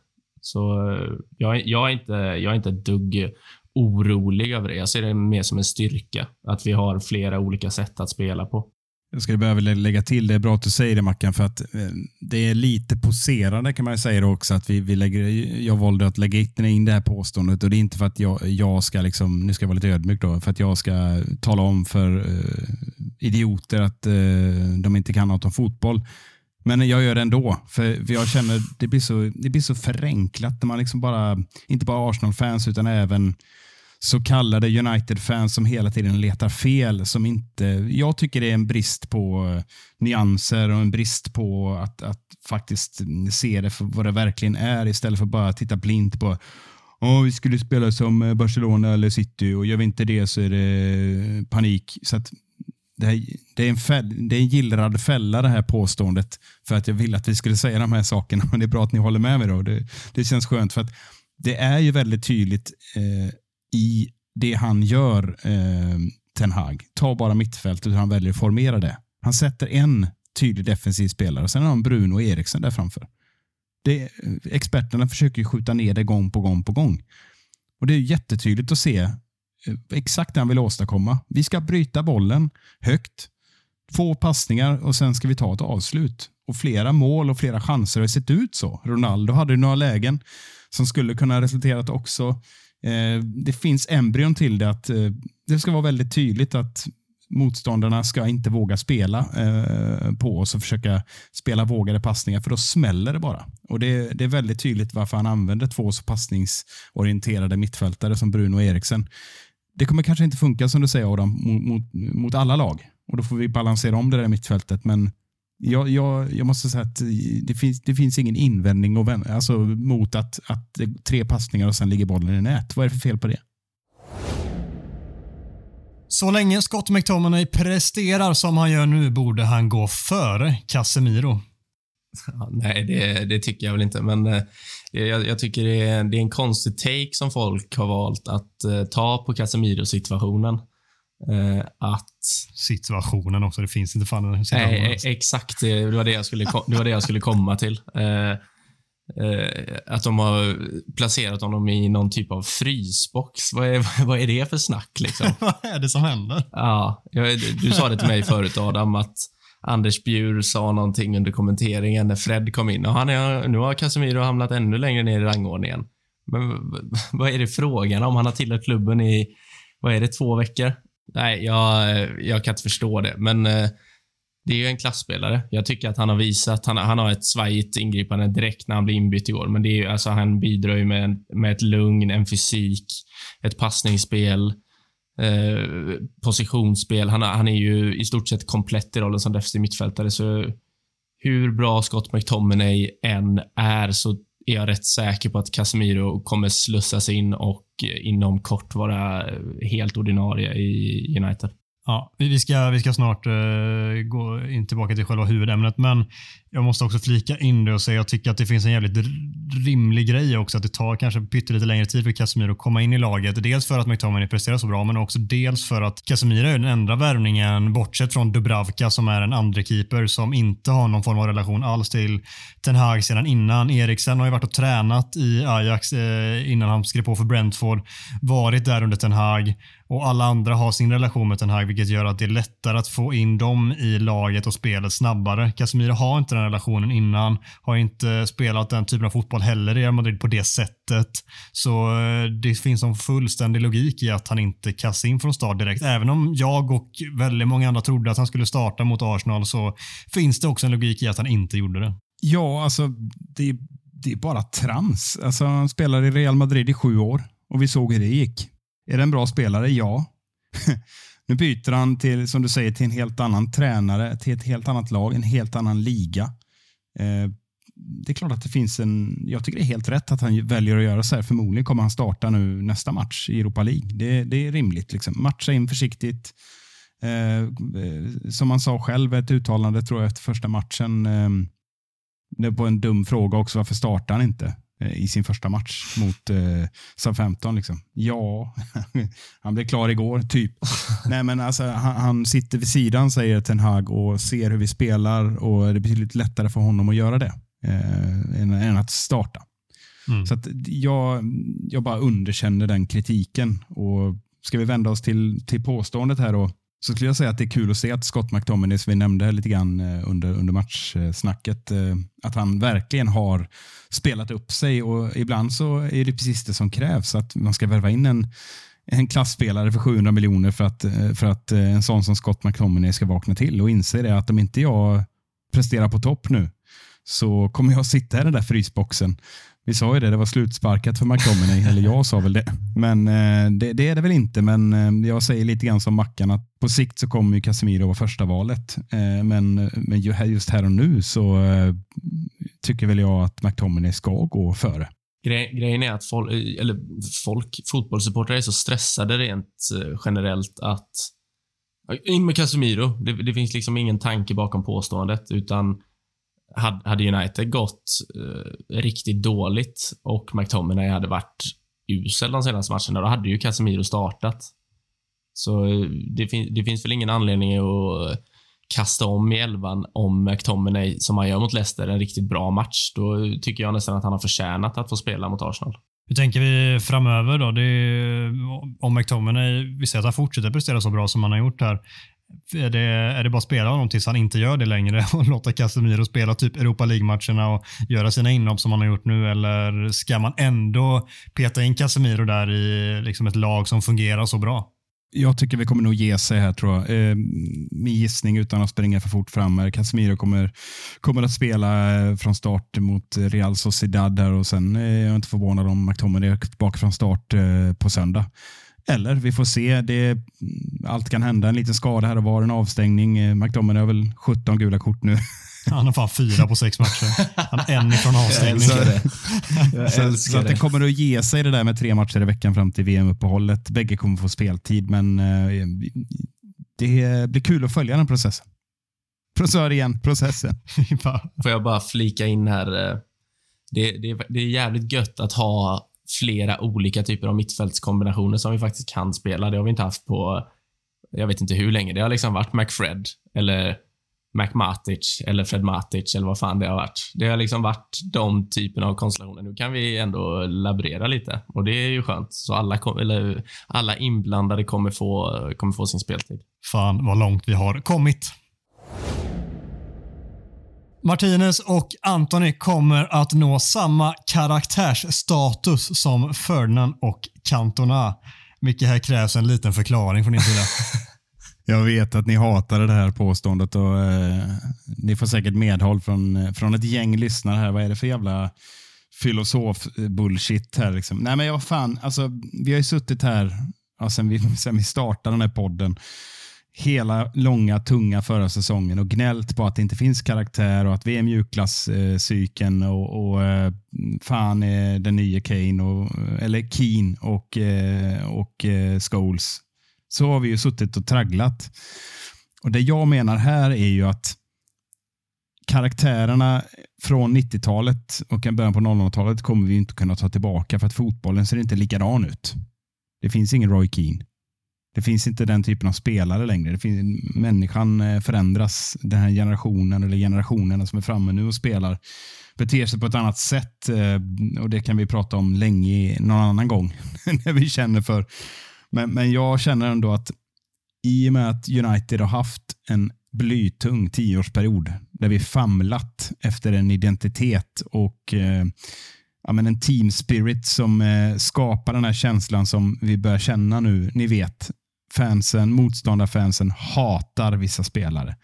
Så eh, jag, jag, är inte, jag är inte ett dugg orolig över det. Jag ser det mer som en styrka, att vi har flera olika sätt att spela på. Jag skulle behöva lägga till, det är bra att du säger det Mackan, för att eh, det är lite poserande kan man säga också. Att vi, vi lägger, jag valde att lägga in det här påståendet och det är inte för att jag, jag ska, liksom, nu ska jag vara lite ödmjuk då, för att jag ska tala om för uh, idioter att uh, de inte kan något om fotboll. Men jag gör det ändå, för jag känner det blir så, det blir så förenklat när man liksom bara, inte bara Arsenal-fans utan även så kallade United-fans som hela tiden letar fel. Som inte, jag tycker det är en brist på eh, nyanser och en brist på att, att faktiskt se det för vad det verkligen är istället för bara titta blint på oh, vi skulle spela som eh, Barcelona eller City och gör vi inte det så är det eh, panik. Så att det, här, det, är en fäll, det är en gillrad fälla det här påståendet för att jag ville att vi skulle säga de här sakerna. *laughs* Men det är bra att ni håller med mig då. Det, det känns skönt för att det är ju väldigt tydligt eh, i det han gör, eh, Ten Hag. Ta bara mittfältet och hur han väljer att formera det. Han sätter en tydlig defensiv spelare och sen har han Bruno och Eriksen där framför. Det, eh, experterna försöker skjuta ner det gång på gång på gång. Och Det är jättetydligt att se eh, exakt det han vill åstadkomma. Vi ska bryta bollen högt, få passningar och sen ska vi ta ett avslut. Och Flera mål och flera chanser har sett ut så. Ronaldo hade några lägen som skulle kunna resulterat också Eh, det finns embryon till det att eh, det ska vara väldigt tydligt att motståndarna ska inte våga spela eh, på oss och försöka spela vågade passningar för då smäller det bara. Och det, det är väldigt tydligt varför han använder två så passningsorienterade mittfältare som Bruno och Eriksen. Det kommer kanske inte funka som du säger Adam mot, mot, mot alla lag. och då får vi balansera om det där mittfältet. Men jag, jag, jag måste säga att det finns, det finns ingen invändning och vän, alltså, mot att, att tre passningar och sen ligger bollen i nät. Vad är det för fel på det? Så länge Scott McTominay presterar som han gör nu borde han gå före Casemiro. Ja, nej, det, det, tycker jag väl inte, men eh, jag, jag, tycker det är, det är en konstig take som folk har valt att eh, ta på Casemiro-situationen. Eh, att... Situationen också, det finns inte fan en situation. Nej, exakt. Det var det jag skulle, det var det jag skulle komma till. Eh, eh, att de har placerat honom i någon typ av frysbox. Vad är, *laughs* vad är det för snack? Liksom? *laughs* vad är det som händer? Ja, jag, du sa det till mig förut, Adam, att Anders Bjur sa någonting under kommenteringen när Fred kom in. Och han är, nu har Casemiro hamnat ännu längre ner i rangordningen. Men vad är det frågan om? Han har tillhört klubben i, vad är det, två veckor? Nej, jag, jag kan inte förstå det, men eh, det är ju en klassspelare. Jag tycker att han har visat, han, han har ett svajigt ingripande direkt när han blir inbytt igår, men det är, alltså, han bidrar ju med, med ett lugn, en fysik, ett passningsspel, eh, positionsspel. Han, han är ju i stort sett komplett i rollen som defensiv mittfältare, så hur bra Scott McTominay än är så är jag rätt säker på att Casemiro kommer slussas in och inom kort vara helt ordinarie i United. Ja, vi ska, vi ska snart uh, gå in tillbaka till själva huvudämnet, men jag måste också flika in det och säga att jag tycker att det finns en jävligt rimlig grej också att det tar kanske pyttelite längre tid för Casemiro att komma in i laget. Dels för att McTominay presterar så bra, men också dels för att Casemiro är den enda värvningen, bortsett från Dubravka som är en andre keeper som inte har någon form av relation alls till Ten Hag sedan innan. Eriksen har ju varit och tränat i Ajax eh, innan han skrev på för Brentford, varit där under Ten Hag och alla andra har sin relation med Ten Hag, vilket gör att det är lättare att få in dem i laget och spelet snabbare. Casemiro har inte den relationen innan, har inte spelat den typen av fotboll heller i Real Madrid på det sättet. Så eh, det finns en fullständig logik i att han inte kastas in från start direkt. Även om jag och väldigt många andra trodde att han skulle starta mot Arsenal så finns det också en logik i att han inte gjorde det. Ja, alltså det, det är bara trams. Alltså, han spelade i Real Madrid i sju år och vi såg hur det gick. Är det en bra spelare? Ja. *laughs* nu byter han till, som du säger, till en helt annan tränare, till ett helt annat lag, en helt annan liga. Eh, det är klart att det finns en... Jag tycker det är helt rätt att han väljer att göra så här. Förmodligen kommer han starta nu nästa match i Europa League. Det, det är rimligt. Liksom. Matcha in försiktigt. Eh, som han sa själv, ett uttalande tror jag efter första matchen. Eh, det var en dum fråga också. Varför startar han inte? Eh, i sin första match mot eh, Southampton. Liksom. Ja, *laughs* han blev klar igår, typ. Nej, men alltså, han, han, sitter vid sidan, säger Ten Hag, och ser hur vi spelar och det är betydligt lättare för honom att göra det eh, än, än, att starta. Mm. Så att jag, jag bara underkänner den kritiken. Och Ska vi vända oss till, till påståendet här då, så skulle jag säga att det är kul att se att Scott McTominay, som vi nämnde lite grann eh, under, under matchsnacket, eh, att han verkligen har spelat upp sig. Och ibland så är det precis det som krävs, att man ska värva in en, en klassspelare för 700 miljoner för att, eh, för att en sån som Scott McTominay ska vakna till. Och inse det att om inte jag presterar på topp nu så kommer jag sitta i den där frysboxen vi sa ju det, det var slutsparkat för McDominay, eller jag sa väl det. Men eh, det, det, är det väl inte, men eh, jag säger lite grann som Mackan att på sikt så kommer ju Casemiro vara första valet. Eh, men, men just här och nu så eh, tycker väl jag att McTominay ska gå före. Gre grejen är att folk, eller folk, fotbollssupportrar är så stressade rent eh, generellt att in med Casemiro. Det, det finns liksom ingen tanke bakom påståendet, utan hade United gått eh, riktigt dåligt och McTominay hade varit usel de senaste matcherna, då hade ju Casemiro startat. Så eh, det, fin det finns väl ingen anledning att kasta om i elvan om McTominay, som han gör mot Leicester, en riktigt bra match. Då tycker jag nästan att han har förtjänat att få spela mot Arsenal. Hur tänker vi framöver då? Det är, om McTominay, vi ser att han fortsätter prestera så bra som han har gjort här. Är det, är det bara att spela honom tills han inte gör det längre *laughs* och låta Casemiro spela typ Europa League-matcherna och göra sina inhopp som han har gjort nu? Eller ska man ändå peta in Casemiro där i liksom ett lag som fungerar så bra? Jag tycker vi kommer nog ge sig här tror jag. Eh, min gissning utan att springa för fort fram är Casemiro kommer, kommer att spela eh, från start mot Real Sociedad där och sen eh, är jag inte förvånad om McTominay är tillbaka från start eh, på söndag. Eller vi får se. Det, allt kan hända. En liten skada här och var, en avstängning. Eh, McDominay har väl 17 gula kort nu. Han har fan fyra på sex matcher. Han har en ifrån *laughs* avstängning. *laughs* Jag älskar det. Så, älskar så att det kommer att ge sig det där med tre matcher i veckan fram till VM-uppehållet. Bägge kommer få speltid, men eh, det blir kul att följa den processen. Processör igen, processen. *laughs* Får jag bara flika in här. eh, Det, det, det är jävligt gött att ha flera olika typer av mittfältskombinationer som vi faktiskt kan spela. Det har vi inte haft på, jag vet inte hur länge. Det har liksom varit McFred eller McMatic eller Fred Matic eller vad fan det har varit. Det har liksom varit de typerna av konstellationer. Nu kan vi ändå laborera lite och det är ju skönt. Så alla, kom, eller, alla inblandade kommer få, kommer få sin speltid. fan vad långt vi har kommit. Martinez och Anthony kommer att nå samma karaktärsstatus som Ferdinand och Cantona. Micke, här krävs en liten förklaring från din sida. *laughs* Jag vet att ni hatade det här påståendet och eh, ni får säkert medhåll från, eh, från ett gäng lyssnare här. Vad är det för jävla filosof-bullshit här? Liksom? Nej, men jag fan, alltså, vi har ju suttit här ja, sen, vi, *laughs* sen vi startade den här podden hela långa, tunga förra säsongen och gnällt på att det inte finns karaktär och att vi är mjukglasscykeln och, och eh, fan är den nya Kane, och, eller Keen och, eh, och eh, Scholes. Så har vi ju suttit och tragglat. Och Det jag menar här är ju att karaktärerna från 90-talet och början på 00-talet kommer vi inte kunna ta tillbaka för att fotbollen ser inte likadan ut. Det finns ingen Roy Keane. Det finns inte den typen av spelare längre. Det finns, människan eh, förändras. Den här generationen eller generationerna som är framme nu och spelar beter sig på ett annat sätt. Eh, och Det kan vi prata om länge någon annan gång *laughs* när vi känner för. Men, men jag känner ändå att i och med att United har haft en blytung tioårsperiod där vi famlat efter en identitet och eh, ja, men en team spirit som eh, skapar den här känslan som vi börjar känna nu. Ni vet, fansen, motståndarfansen hatar vissa spelare.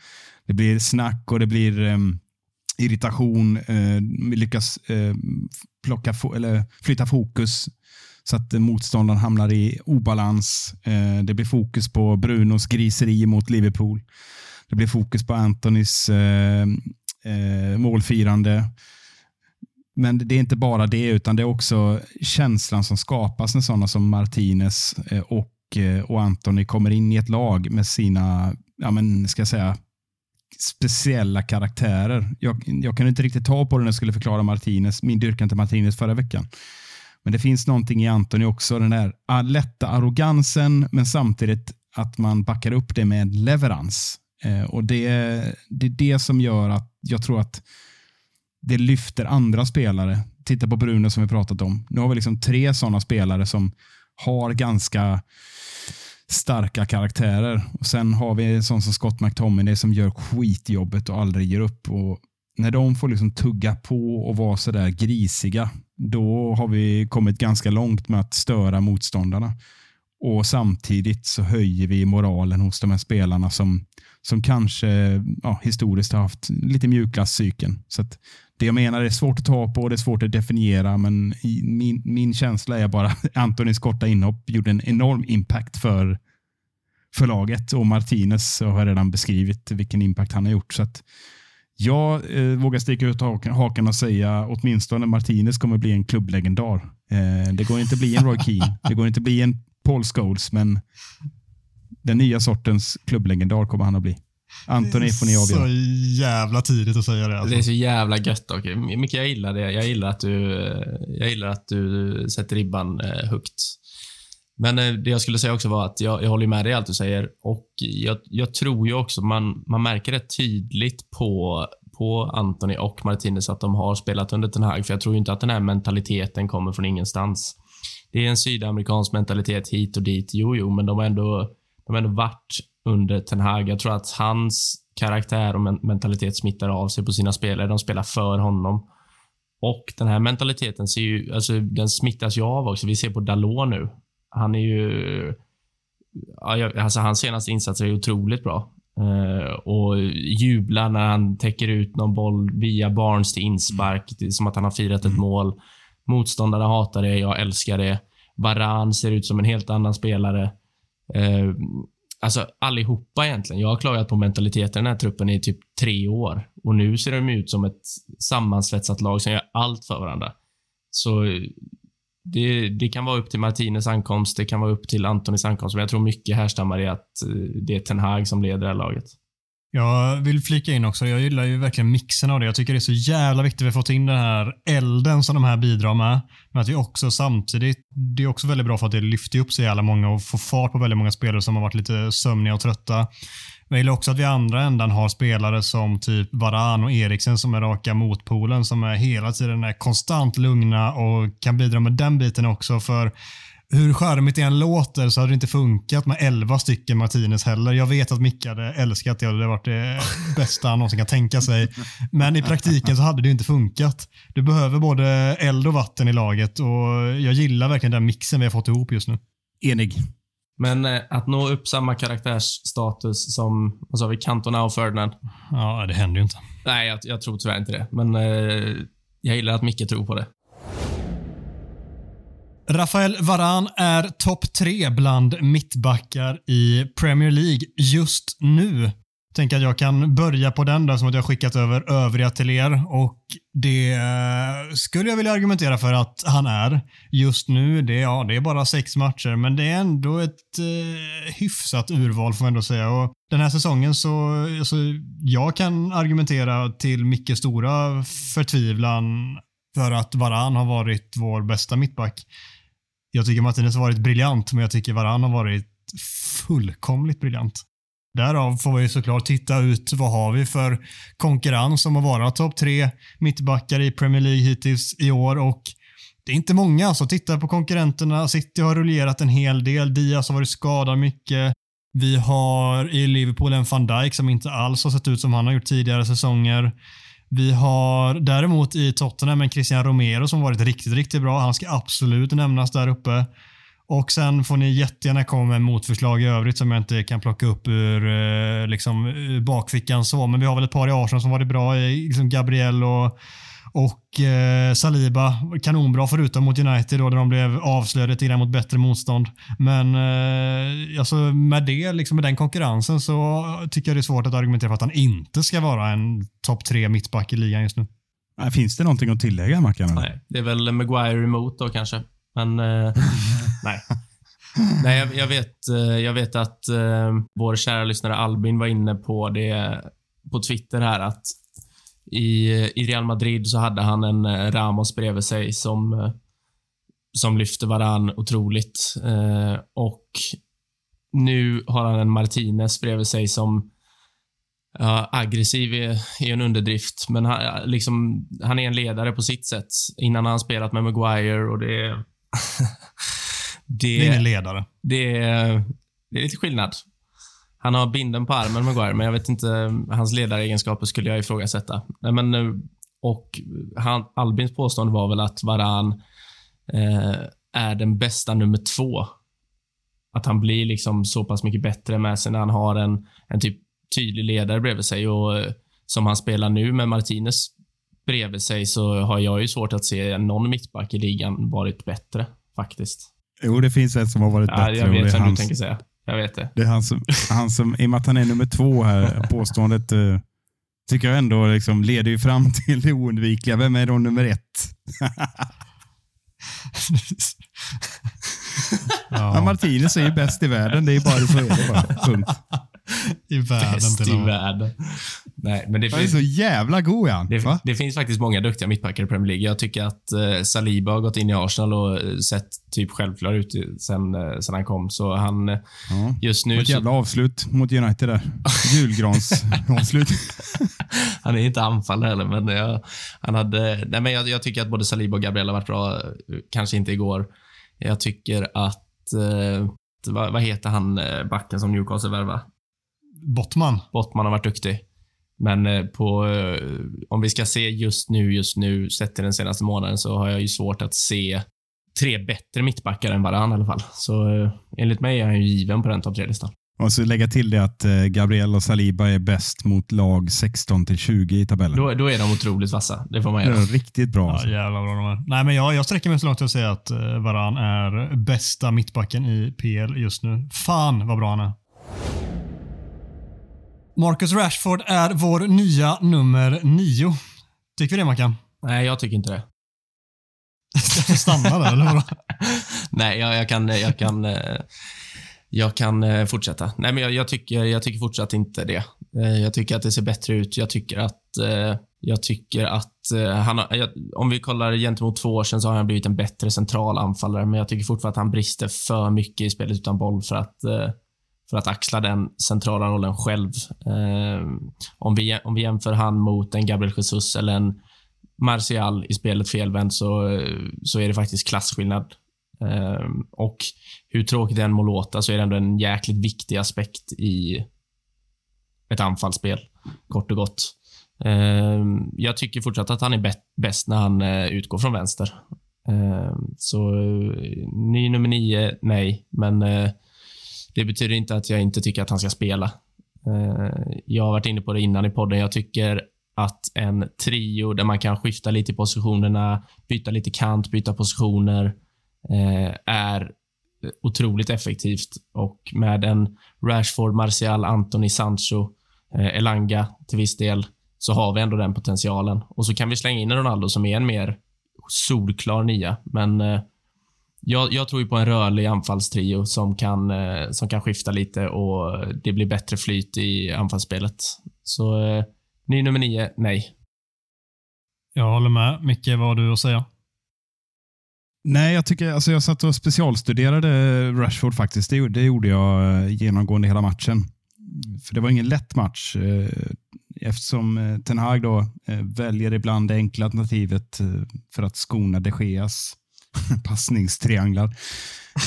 Det blir snack och det blir eh, irritation. Eh, vi lyckas eh, plocka fo- eller flytta fokus så att motståndaren hamnar i obalans. Eh, det blir fokus på Brunos griseri mot Liverpool. Det blir fokus på Antonis eh, eh, målfirande. Men det är inte bara det, utan det är också känslan som skapas när sådana som Martinez eh, och, och eh, Antoni kommer in i ett lag med sina, ja men ska jag säga, speciella karaktärer. Jag, jag kan inte riktigt ta på det när jag skulle förklara Martinez, min dyrkan till Martinez förra veckan. Men det finns någonting i Antoni också, den där lätta arrogansen, men samtidigt att man backar upp det med leverans. Eh, och det, det är det som gör att jag tror att det lyfter andra spelare. Titta på Bruno som vi pratat om. Nu har vi liksom tre sådana spelare som har ganska starka karaktärer. Och Sen har vi en sån som Scott McTominay som gör skitjobbet och aldrig ger upp. Och när de får liksom tugga på och vara sådär grisiga, då har vi kommit ganska långt med att störa motståndarna. Och Samtidigt så höjer vi moralen hos de här spelarna som, som kanske ja, historiskt har haft lite mjukglasscykeln. Så att det jag menar är svårt att ta på och det är svårt att definiera, men min, min känsla är bara *laughs* att Antonis korta inhopp gjorde en enorm impact för, förlaget och Martinez har redan beskrivit vilken impact han har gjort. Så att jag eh, vågar sticka ut hakan och säga åtminstone Martinez kommer bli en klubblegendar. Eh, det går inte att bli en Roy Keane, det går inte att bli en Paul Scholes, men den nya sortens klubblegendar kommer han att bli. Anthony får ni avgöra. Så jävla tidigt att säga det. Alltså. Det är så jävla gött dock. Micke, jag gillar det. Jag gillar att du, jag gillar att du sätter ribban eh, högt. Men eh, det jag skulle säga också var att jag, jag håller med dig i allt du säger och jag, jag tror ju också man, man märker det tydligt på, på Anthony och Martinez att de har spelat under Ten Hag, för jag tror inte att den här mentaliteten kommer från ingenstans. Det är en sydamerikansk mentalitet hit och dit, jo, jo, men de har ändå, de har ändå varit under Ten Hag. Jag tror att hans karaktär och mentalitet smittar av sig på sina spelare. De spelar för honom. Och den här mentaliteten ser ju, alltså, den smittas ju av också. Vi ser på Dalot nu. Han är ju... Alltså, hans senaste insatser är otroligt bra. Uh, och jublar när han täcker ut någon boll via Barnes till inspark, mm. som att han har firat ett mål. Motståndarna hatar det, jag älskar det. Varan ser ut som en helt annan spelare. Uh, alltså allihopa egentligen. Jag har klagat på mentaliteten i den här truppen i typ tre år och nu ser de ut som ett sammansvetsat lag som gör allt för varandra. Så det, det, kan vara upp till Martinez ankomst, det kan vara upp till Antonis ankomst, men jag tror mycket härstammar i att eh, det är Ten Hag som leder det här laget. Jag vill flika in också, jag gillar ju verkligen mixen av det. Jag tycker det är så jävla viktigt att vi fått in den här elden som de här bidrar med. Men att vi också samtidigt, det är också väldigt bra för att det lyfter upp så jävla många och får fart på väldigt många spelare som har varit lite sömniga och trötta. Men Jag gillar också att vi i andra änden har spelare som typ Varan och Eriksen som är raka motpolen som är hela tiden är konstant lugna och kan bidra med den biten också. För hur charmigt det än låter så hade det inte funkat med 11 stycken Martinez heller. Jag vet att Micke hade älskat det och det hade varit det *laughs* bästa han någonsin kan tänka sig. Men i praktiken så hade det inte funkat. Du behöver både eld och vatten i laget och jag gillar verkligen den mixen vi har fått ihop just nu. Enig. Men eh, att nå upp samma karaktärsstatus som, vad sa vi, Cantona och Ferdinand? Ja, det händer ju inte. Nej, jag, jag tror tyvärr inte det. Men eh, jag gillar att Micke tror på det. Rafael Varan är topp tre bland mittbackar i Premier League just nu. Tänk att jag kan börja på den där som att jag skickat över övriga till er och det eh, skulle jag vilja argumentera för att han är just nu. Det, ja, det är bara sex matcher, men det är ändå ett eh, hyfsat urval får man ändå säga. Och den här säsongen så, alltså, jag kan argumentera till mycket stora förtvivlan för att Varan har varit vår bästa mittback. Jag tycker Martinez har varit briljant, men jag tycker Varan har varit fullkomligt briljant. Därav får vi såklart titta ut vad har vi för konkurrens om att vara topp tre mittbackar i Premier League hittills i år och det är inte många. Så titta på konkurrenterna. City har rullerat en hel del. Diaz har varit skadad mycket. Vi har i Liverpool en van Dijk som inte alls har sett ut som han har gjort tidigare säsonger. Vi har däremot i Tottenham en Christian Romero som varit riktigt, riktigt bra. Han ska absolut nämnas där uppe. Och sen får ni jättegärna komma med motförslag i övrigt som jag inte kan plocka upp ur, eh, liksom, bakfickan. så. Men vi har väl ett par i Arsenal som varit bra. Liksom Gabriel och, och eh, Saliba. Kanonbra förutom mot United då, där de blev avslöjade lite grann mot bättre motstånd. Men eh, alltså, med det, liksom, med den konkurrensen så tycker jag det är svårt att argumentera för att han inte ska vara en topp tre mittback i ligan just nu. Finns det någonting att tillägga, Mackan? Nej, det är väl Maguire emot då kanske. Men eh, *laughs* nej. Nej, jag, jag, vet, eh, jag vet att eh, vår kära lyssnare Albin var inne på det på Twitter här att i, i Real Madrid så hade han en eh, Ramos bredvid sig som, eh, som lyfte varann otroligt. Eh, och nu har han en Martinez bredvid sig som Ja, aggressiv är, är en underdrift, men han, liksom, han är en ledare på sitt sätt. Innan har han spelat med Maguire och det... *laughs* det, det är ingen ledare. Det, det är lite skillnad. Han har binden på armen, Maguire, men jag vet inte. Hans ledaregenskaper skulle jag ifrågasätta. Men, och han, Albins påstående var väl att Varan eh, är den bästa nummer två. Att han blir liksom så pass mycket bättre med sig när han har en, en typ tydlig ledare bredvid sig. Och eh, Som han spelar nu med Martinez bredvid sig så har jag ju svårt att se någon mittback i ligan varit bättre, faktiskt. Jo, det finns ett som har varit ja, bättre. Jag vet vem du tänker säga. Jag vet det. Det är han som, han som, i och med att han är nummer två här, påståendet uh, tycker jag ändå liksom leder ju fram till det oundvikliga. Vem är då nummer ett? *laughs* ja. ja, Martinez är ju bäst i världen. Det är bara så är det bara. Punkt. *laughs* I världen. Bäst i världen. Nej, men det han är så jävla god han. Det, det, finns faktiskt många duktiga mittbackar i Premier League. Jag tycker att eh, Saliba har gått in i Arsenal och eh, sett typ självklar ut sen, eh, sen han kom. Så han, eh, ja. just nu... Ett jävla så... avslut mot United där. *laughs* Julgrans avslut. *laughs* han är inte anfallare heller, men jag, han hade... Nej, men jag, jag, tycker att både Saliba och Gabriel har varit bra. Kanske inte igår. Jag tycker att... Eh, vad, vad, heter han backen som Newcastle värvade? Bottman. Bottman har varit duktig. Men eh, på, eh, om vi ska se just nu, just nu, sett till den senaste månaden, så har jag ju svårt att se tre bättre mittbackar än varann i alla fall. Så eh, enligt mig är han ju given på den topp tre-listan. Och så lägga till det att Gabriel och Saliba är bäst mot lag 16 till 20 i tabellen. Då, då är de otroligt vassa. Det får man det göra. är riktigt bra. Ja, Alltså. jävlar vad bra de är. Nej, men jag, jag sträcker mig så långt att säga att Varan är bästa mittbacken i PL just nu. Fan vad bra han är. Marcus Rashford är vår nya nummer nio. Tycker vi det Mackan? Nej, jag tycker inte det. Ska vi stanna där eller vadå? *laughs* Nej, jag, jag kan... Jag kan eh, jag kan eh, fortsätta. Nej, men jag, jag, tycker, jag tycker fortsatt inte det. Eh, Jag tycker att det ser bättre ut. Jag tycker att, jag tycker att han har, om vi kollar gentemot två år sedan så har han blivit en bättre central anfallare, men jag tycker fortfarande att han brister för mycket i spelet utan boll för att, för att axla den centrala rollen själv. Eh, Om vi, om vi jämför han mot en Gabriel Jesus eller en Martial i spelet felvänt så, så är det faktiskt klasskillnad. Eh, och hur tråkigt det än må låta så är det ändå en jäkligt viktig aspekt i ett anfallsspel, kort och gott. Eh, jag tycker fortsatt att han är bäst när han eh, utgår från vänster. Ehm, eh, så ny nummer nio, nej, men eh, det betyder inte att jag inte tycker att han ska spela. Eh, jag har varit inne på det innan i podden. Jag tycker att en trio där man kan skifta lite i positionerna, byta lite kant, byta positioner, eh, är otroligt effektivt. Och med en Rashford, Martial, Anthony, Sancho, eh, Elanga till viss del, så har vi ändå den potentialen. Och så kan vi slänga in Ronaldo som är en mer solklar nia. Men eh, jag, jag tror ju på en rörlig anfallstrio som kan, eh, som kan skifta lite och det blir bättre flyt i anfallsspelet. Så eh, ny nummer nio, nej. Jag håller med. Micke, vad har du att säga? Nej, jag tycker, alltså jag satt och specialstuderade Rashford faktiskt. Det, det gjorde jag eh, genomgående hela matchen. För det var ingen lätt match. Eftersom Ten Hag då väljer ibland det enkla alternativet för att skona de Geas *laughs* passningstrianglar.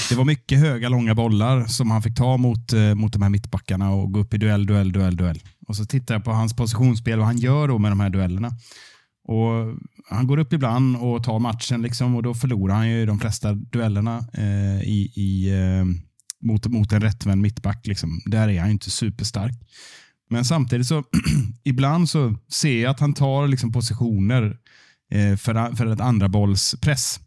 Det var mycket höga, långa bollar som han fick ta mot, eh, mot de här mittbackarna och gå upp i duell, duell, duell, duell. Och så tittar jag på hans positionsspel och han gör då med de här duellerna. Och Han går upp ibland och tar matchen liksom, och då förlorar han ju de flesta duellerna eh, i, i, eh, mot, mot en rättvänd mittback. Liksom. Där är han ju inte superstark. Men samtidigt så *clears throat* ibland så ser jag att han tar liksom, positioner eh, för, för ett andra bollspress.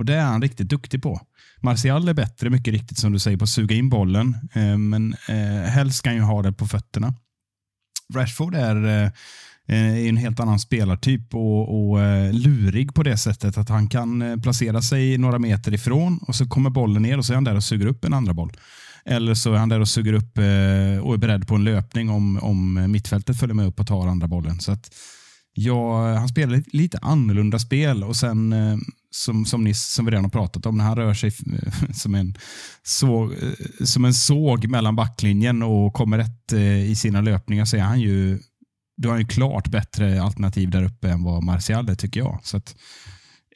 Och det är han riktigt duktig på. Martial är bättre, mycket riktigt som du säger, på att suga in bollen. Eh, men eh, helst ska han ju ha det på fötterna. Rashford är eh, eh är en helt annan spelartyp och, och eh, lurig på det sättet att han kan eh, placera sig några meter ifrån och så kommer bollen ner och så är han där och suger upp en andra boll. Eller så är han där och suger upp och är beredd på en löpning om, om mittfältet följer med upp och tar andra bollen. Så att, ja, han spelar lite, annorlunda spel och sen som, som, ni, som vi redan har pratat om, när han rör sig *laughs* som en, såg, eh, som en såg mellan backlinjen och kommer rätt eh, i sina löpningar så är han ju då är han ju klart bättre alternativ där uppe än vad Martial är, tycker jag. Så att,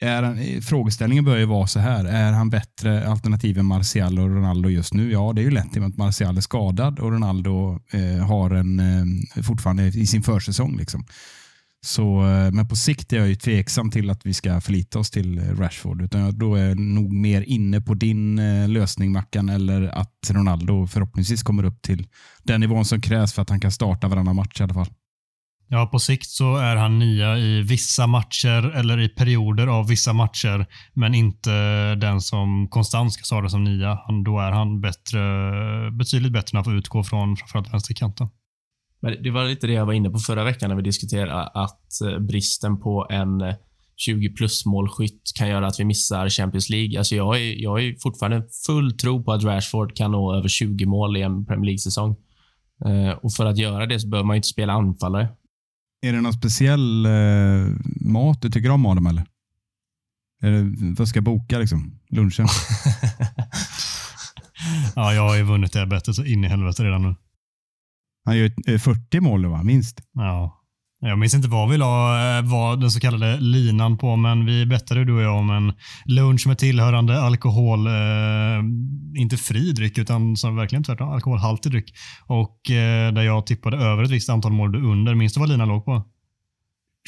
är han, eh, frågeställningen bör ju vara så här. Är han bättre alternativ än Martial och Ronaldo just nu? Ja, det är ju lätt i och med att Martial är skadad och Ronaldo eh, har en, eh, fortfarande i sin försäsong. Liksom. Så, eh, men på sikt är jag ju tveksam till att vi ska förlita oss till eh, Rashford. Utan då är jag nog mer inne på din eh, lösning, Mackan, eller att Ronaldo förhoppningsvis kommer upp till den nivån som krävs för att han kan starta varannan match i alla fall. Ja, på sikt så är han nia i vissa matcher eller i perioder av vissa matcher, men inte den som konstant ska starta som nia. Han, då är han bättre, betydligt bättre när han får utgå från framförallt vänsterkanten. Men det var lite det jag var inne på förra veckan när vi diskuterade att eh, bristen på en eh, 20 plus målskytt kan göra att vi missar Champions League. Alltså jag är, jag är fortfarande full tro på att Rashford kan nå över 20 mål i en Premier League-säsong. Eh, och för att göra det så behöver man inte spela anfallare. Är det någon speciell eh, mat du tycker om Adam eller? Är det, vad ska jag boka liksom? Lunchen? *laughs* Ja, jag har ju vunnit det bettet så in i helvete redan nu. Han gör eh, 40 mål va? Minst. Ja. Jag minns inte vad vi la eh, vad den så kallade linan på, men vi bettade du och jag om en lunch med tillhörande alkohol, eh, inte fri dryck, utan som verkligen tvärtom, alkoholhaltig dryck. Och eh, där jag tippade över ett visst antal mål du under. Minns du vad linan låg på?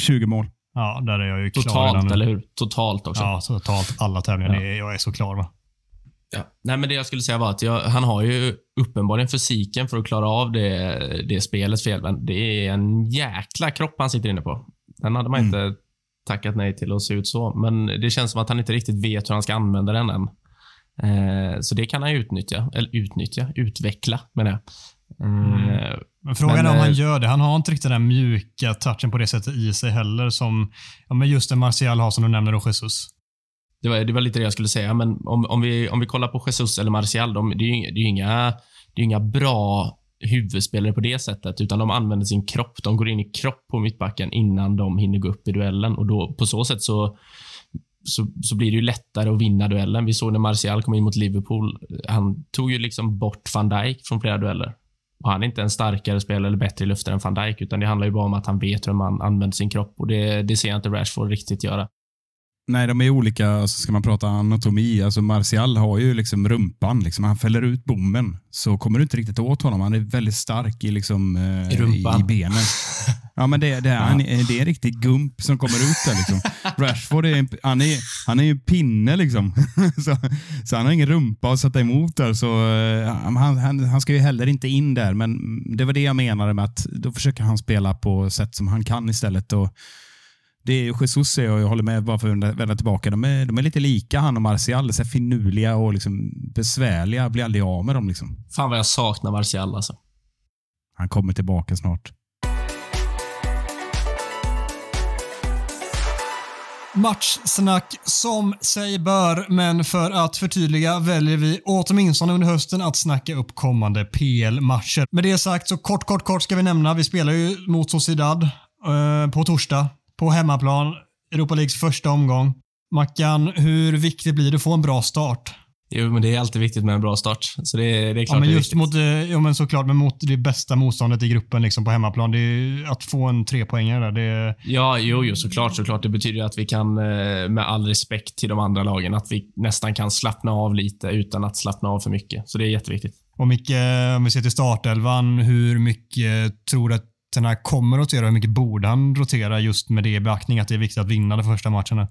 20 mål. Ja, där är jag ju klar Totalt, nu. eller hur? Totalt också. Ja, totalt alla tävlingar. Är- Jag är så klar va? Ja. Nej, men det jag skulle säga var att jag, han har ju uppenbarligen fysiken för att klara av det, det spelets fel. Men det är en jäkla kropp han sitter inne på. Den hade man inte tackat nej till att se ut så. Men det känns som att han inte riktigt vet hur han ska använda den än. Eh, så det kan han utnyttja. Eller utnyttja, utveckla menar jag. Eh, Men frågan Men, är om han eh, gör det. Han har inte riktigt den där mjuka touchen på det sättet i sig heller som ja, men just en Martial har som du nämner då, Jesus. Det var, det var lite det jag skulle säga, men om, om, vi, om vi kollar på Jesus eller Martial, de, det är ju inga- det är inga, det är inga bra huvudspelare på det sättet, utan de använder sin kropp. De går in i kropp på mittbacken innan de hinner gå upp i duellen och då, på så sätt så, så, så blir det ju lättare att vinna duellen. Vi såg när Martial kom in mot Liverpool. Han tog ju liksom bort van Dijk från flera dueller. Och han är inte en starkare spelare eller bättre i luften än van Dijk, utan det handlar ju bara om att han vet hur man använder sin kropp och det, det ser jag inte Rashford riktigt göra. Nej, de är olika. Alltså ska man prata anatomi, alltså Martial har ju liksom rumpan. Liksom. Han fäller ut bommen, så kommer du inte riktigt åt honom. Han är väldigt stark i, liksom, eh, I i, i benen. Ja, men det, det, är, han, det är en riktig gump som kommer ut där. Liksom. *laughs* Rashford är, en- han är, han är ju en pinne, liksom. *laughs* så, så han har ingen rumpa att sätta emot där. Så, eh, han, han, han ska ju heller inte in där, men det var det jag menade med att då försöker han spela på sätt som han kan istället. Och, det är ju Jesus är, och jag håller med bara för att vända tillbaka. De är, de är lite lika han och Martial. Så här finurliga och liksom besvärliga. Blir aldrig av med dem. Liksom. Fan vad jag saknar Martial alltså. Han kommer tillbaka snart. Matchsnack som sig bör, men för att förtydliga väljer vi åtminstone under hösten att snacka upp kommande PL-matcher. Med det sagt så kort, kort, kort ska vi nämna. Vi spelar ju mot Sociedad eh, på torsdag på hemmaplan. Europa Leagues första omgång. Mackan, hur viktigt blir det att få en bra start? Jo, men det är alltid viktigt med en bra start. Så det, det är klart Ja, men just mot, eh, ja, men såklart, men mot det bästa motståndet i gruppen liksom på hemmaplan. Det är, att få en trepoängare där, det är Ja, jo, jo, såklart, såklart. Det betyder att vi kan, eh, med all respekt till de andra lagen, att vi nästan kan slappna av lite utan att slappna av för mycket. Så det är jätteviktigt. Och Micke, om vi ser till startelvan, hur mycket tror du att den kommer att rotera? Hur mycket borde han rotera just med det i beaktning att det är viktigt att vinna de första matcherna?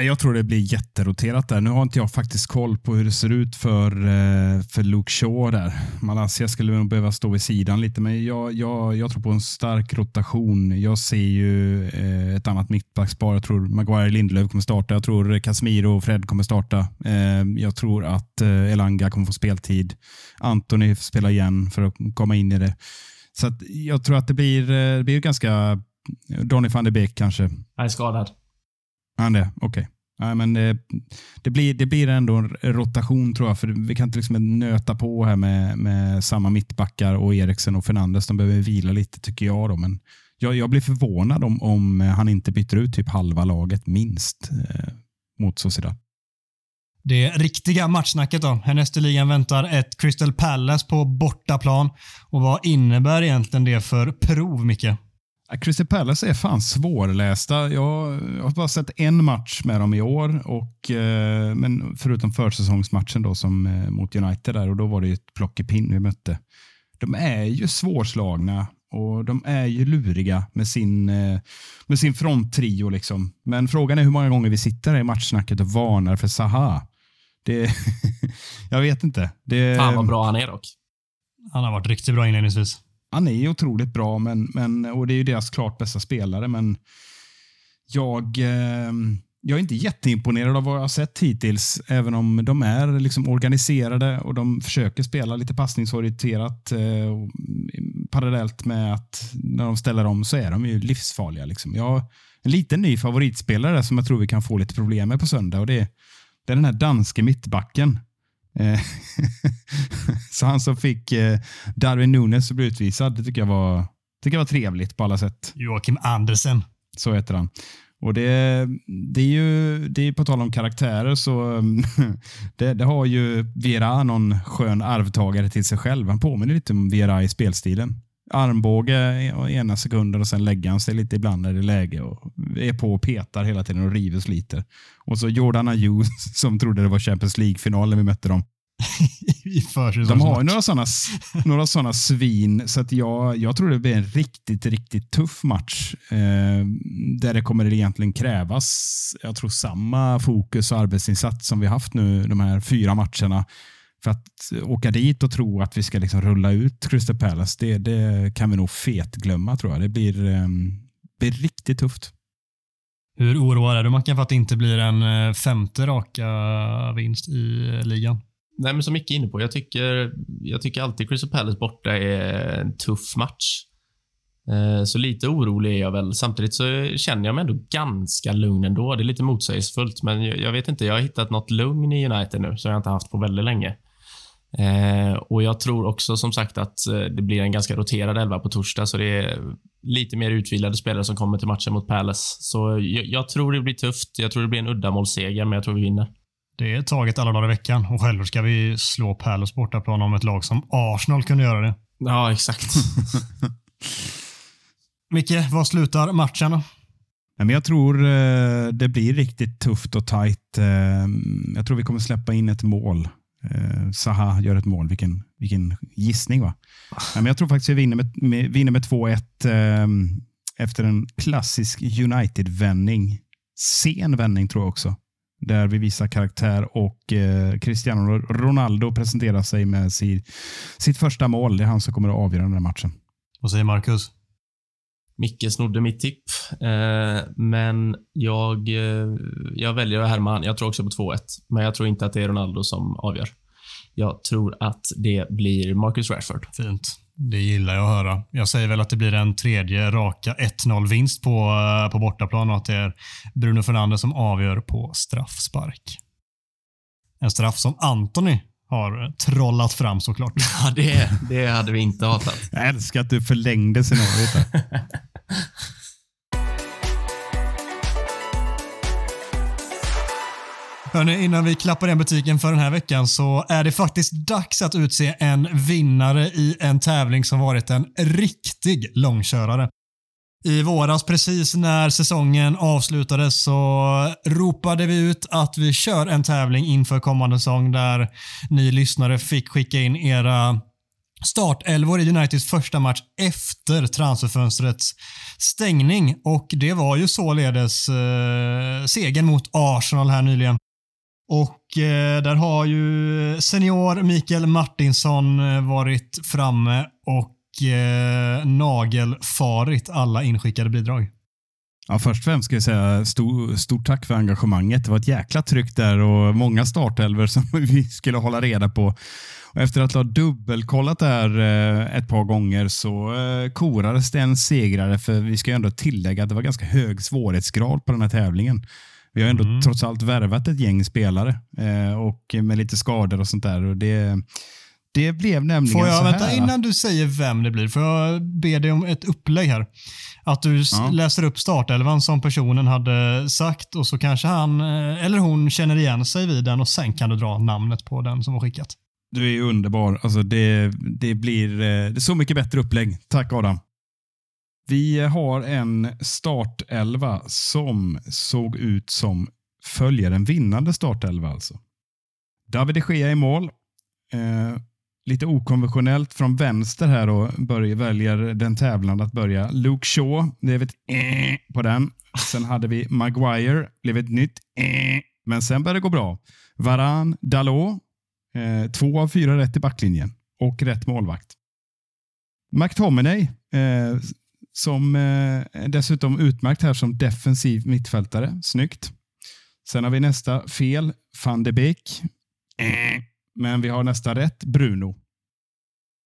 Jag tror det blir jätteroterat där. Nu har inte jag faktiskt koll på hur det ser ut för, eh, för Luke Shaw där. Malaysia skulle nog behöva stå vid sidan lite, men jag, jag, jag tror på en stark rotation. Jag ser ju eh, ett annat mittbackspar. Jag tror Maguire Lindelöf kommer starta. Jag tror Casemiro och Fred kommer starta. Eh, jag tror att Elanga kommer få speltid. Anthony får spela igen för att komma in i det. Så jag tror att det blir, eh, det blir ganska Donny van de Beek kanske. Han är skadad. Han det? Okej. Nej, men det, det, blir, det blir ändå en rotation tror jag. För Vi kan inte liksom nöta på här med, med samma mittbackar och Eriksen och Fernandes. De behöver vila lite tycker jag. Då. Men jag, jag blir förvånad om, om han inte byter ut typ halva laget minst eh, mot Sociedad. Det riktiga matchsnacket då. Härnäst i ligan väntar ett Crystal Palace på bortaplan. Och vad innebär egentligen det för prov, Micke? Crystal Palace är fan svårlästa. Jag, jag har bara sett en match med dem i år, och, eh, men förutom försäsongsmatchen då, som, eh, mot United där, och då var det ju ett plockepinn vi mötte. De är ju svårslagna och de är ju luriga med sin, eh, med sin fronttrio. Liksom. Men frågan är hur många gånger vi sitter här i matchsnacket och varnar för Zaha. Det, *laughs* jag vet inte. Det, Fan vad bra han är dock. Han har varit riktigt bra inledningsvis. han är otroligt bra men, men, och det är ju deras klart bästa spelare. Men jag, eh, jag är inte jätteimponerad av vad jag har sett hittills. Även om de är liksom organiserade och de försöker spela lite passningsorienterat. Eh, och parallellt med att när de ställer om så är de ju livsfarliga. Liksom. Jag har en liten ny favoritspelare som jag tror vi kan få lite problem med på söndag. Och det, är- det är den här danske mittbacken. Eh, *laughs* så han som fick eh, Darwin Nunes att bli utvisad, det tycker jag var, tycker jag var trevligt på alla sätt. Joakim Andersen. Så heter han. Och det, det är ju, det är på tal om karaktärer så *laughs* det, det har ju Vera någon skön arvtagare till sig själv. Han påminner lite om Vera i spelstilen. Armbåge ena sekunden och sen lägger han sig lite ibland när det är läge och är på och petar hela tiden och river och sliter. Och så Jordan Ayew *laughs* som trodde det var Champions League-final när vi mötte dem. *laughs* De har ju några sådana, några sådana svin, så att jag, jag tror det blir en riktigt, riktigt tuff match. Eh, där det kommer egentligen krävas, jag tror samma fokus och arbetsinsats som vi haft nu de här fyra matcherna. För att åka dit och tro att vi ska liksom rulla ut Crystal Palace, det, det kan vi nog fetglömma tror jag. Det blir, eh, blir riktigt tufft. Hur oroad är du Mackan för att det inte blir en eh, femte raka vinst i eh, ligan? Nej, men som Micke är inne på, jag tycker, jag tycker alltid Crystal Palace borta är en tuff match. Eh, Så lite orolig är jag väl. Samtidigt så känner jag mig ändå ganska lugn ändå. Det är lite motsägelsefullt, men jag jag vet inte. Jag har hittat något lugn i United nu som jag inte haft på väldigt länge. Eh, och Jag tror också som sagt att eh, det blir en ganska roterad elva på torsdag, så det är lite mer utvilade spelare som kommer till matchen mot Palace. Så jag, jag tror det blir tufft. Jag tror det blir en uddamålsseger, men jag tror vi vinner. Det är taget alla dagar i veckan och självklart ska vi slå Palace bortaplan om ett lag som Arsenal kunde göra det. Ja, exakt. *laughs* Micke, vad slutar matchen då? Men jag tror eh, det blir riktigt tufft och tajt. Eh, jag tror vi kommer släppa in ett mål. Eh, Zaha gör ett mål. Vilken, vilken gissning va? Ja, men jag tror faktiskt vi vinner med, med, vinner med 2-1 eh, efter en klassisk United-vändning. Sen vändning tror jag också. Där vi visar karaktär och eh, Cristiano Ronaldo presenterar sig med si, sitt första mål. Det är han som kommer att avgöra den här matchen. Vad säger Marcus? Micke snodde mitt tipp, eh, men jag, eh, jag väljer att härma han. Jag tror också på 2-1, men jag tror inte att det är Ronaldo som avgör. Jag tror att det blir Marcus Rashford. Fint. Det gillar jag att höra. Jag säger väl att det blir en tredje raka 1-0-vinst på, eh, på bortaplan och att det är Bruno Fernandes som avgör på straffspark. En straff som Anthony har trollat fram såklart. *laughs* Ja, det, det hade vi inte hatat. Jag älskar att du förlängde scenariot. *laughs* Hörrni, innan vi klappar igen butiken för den här veckan så är det faktiskt dags att utse en vinnare i en tävling som varit en riktig långkörare. I våras, precis när säsongen avslutades, så ropade vi ut att vi kör en tävling inför kommande säsong där ni lyssnare fick skicka in era startelvor i Uniteds första match efter transferfönstrets stängning och det var ju således eh, segern mot Arsenal här nyligen. Och eh, där har ju senior Mikael Martinsson eh, varit framme och eh, nagelfarit alla inskickade bidrag. Ja, först och främst ska jag säga stor, stort tack för engagemanget. Det var ett jäkla tryck där och många startelver som *laughs* vi skulle hålla reda på. Efter att ha dubbelkollat det här eh, ett par gånger så eh, korades det en segrare, för vi ska ju ändå tillägga att det var ganska hög svårighetsgrad på den här tävlingen. Vi har ändå Mm. trots allt värvat ett gäng spelare eh, och med lite skador och sånt där. Och det, det blev nämligen Får jag, så här. vänta, innan du säger vem det blir, får jag be dig om ett upplägg här? Att du Ja. läser upp startelvan som personen hade sagt och så kanske han eller hon känner igen sig vid den och sen kan du dra namnet på den som var skickat. Du är ju underbar. Alltså det, det blir eh, det är så mycket bättre upplägg. Tack Adam. Vi har en startelva som såg ut som följer en vinnande startelva. Alltså. David de Gea i mål. Eh, lite okonventionellt från vänster här och börjar, väljer den tävlande att börja. Luke Shaw, det är ett äh på den. Sen hade vi Maguire, blev ett nytt äh. men sen började det gå bra. Varan, Dalot, Eh, två av fyra rätt i backlinjen och rätt målvakt. McTominay, eh, som eh, dessutom utmärkt här som defensiv mittfältare. Snyggt. Sen har vi nästa fel, van de Beek. Men vi har nästa rätt, Bruno.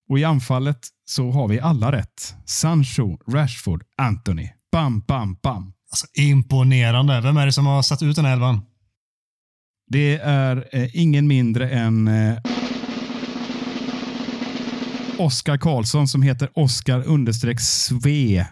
Och i anfallet så har vi alla rätt. Sancho, Rashford, Anthony. Bam, bam, bam. Alltså, imponerande. Vem är det som har satt ut den här elvan? Det är eh, ingen mindre än eh, Oskar Karlsson som heter Oskar understreck Sve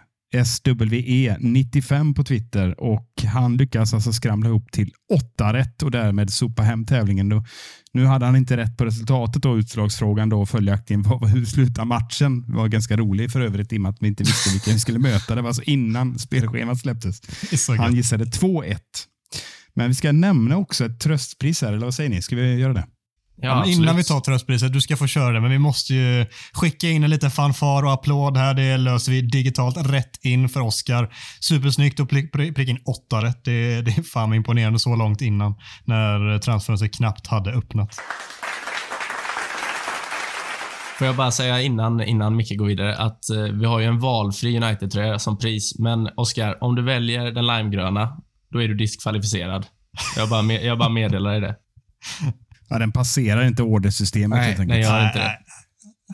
SWE 95 på Twitter och han lyckas alltså skramla ihop till åtta rätt och därmed sopa hem tävlingen. Då. Nu hade han inte rätt på resultatet och utslagsfrågan då följaktligen var, hur slutar matchen? Det var ganska rolig för övrigt i och med att vi inte visste vilka vi skulle möta. Det var alltså innan spelschemat släpptes. Han gissade 2-1. Men vi ska nämna också ett tröstpris här, eller vad säger ni? Ska vi göra det? Ja, innan vi tar tröstpriset, du ska få köra det, men vi måste ju skicka in en liten fanfar och applåd här. Det löser vi digitalt rätt in för Oscar. Supersnyggt att pricka in åtta rätt. Det, det är fan imponerande så långt innan, när transfönstret knappt hade öppnat. Får jag bara säga innan, innan Micke går vidare att eh, vi har ju en valfri United-tröja som pris. Men Oskar, om du väljer den limegröna, då är du diskvalificerad. Jag bara, med, jag bara meddelar dig det. Ja, den passerar inte ordersystemet Nej, helt enkelt. nej, jag gör inte det.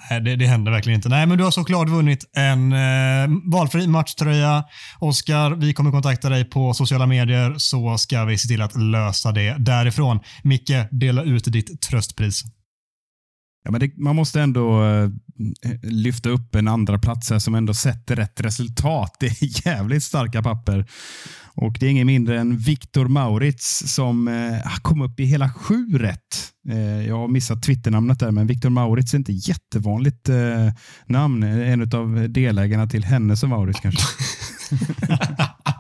Nej, det, det händer verkligen inte. Nej, men du har såklart vunnit en eh, valfri matchtröja. Oskar, vi kommer kontakta dig på sociala medier så ska vi se till att lösa det därifrån. Micke, dela ut ditt tröstpris. Ja, men det, man måste ändå uh, lyfta upp en andra plats här som ändå sätter rätt resultat. Det är *laughs* jävligt starka papper. Och Det är ingen mindre än Viktor Maurits som uh, kom upp i hela sju rätt. Uh, jag har missat Twitternamnet där, men Viktor Maurits är inte jättevanligt namn. En av delägarna till Hennes och Maurits kanske. *laughs*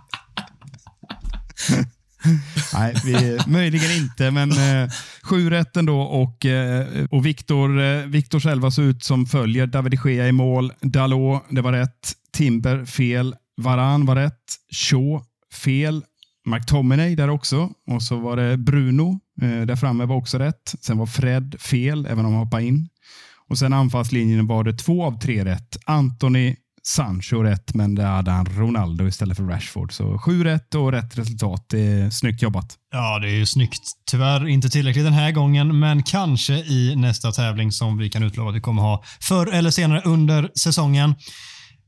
Nej, vi, möjligen inte, men eh, sju rätt ändå. Och, eh, och Viktor, eh, Victor själva såg ut som följer. David de Gea i mål. Dalot, det var rätt. Timber, fel. Varan var rätt. Shaw, fel. McTominay där också. Och så var det Bruno eh, där framme var också rätt. Sen var Fred fel, även om han hoppade in. Och sen anfallslinjen var det två av tre rätt. Anthony, Sancho rätt, men där hade han Ronaldo istället för Rashford. Så sju rätt och rätt resultat. Det är snyggt jobbat. Ja, det är ju snyggt. Tyvärr inte tillräckligt den här gången, men kanske i nästa tävling som vi kan utlova att vi kommer ha förr eller senare under säsongen.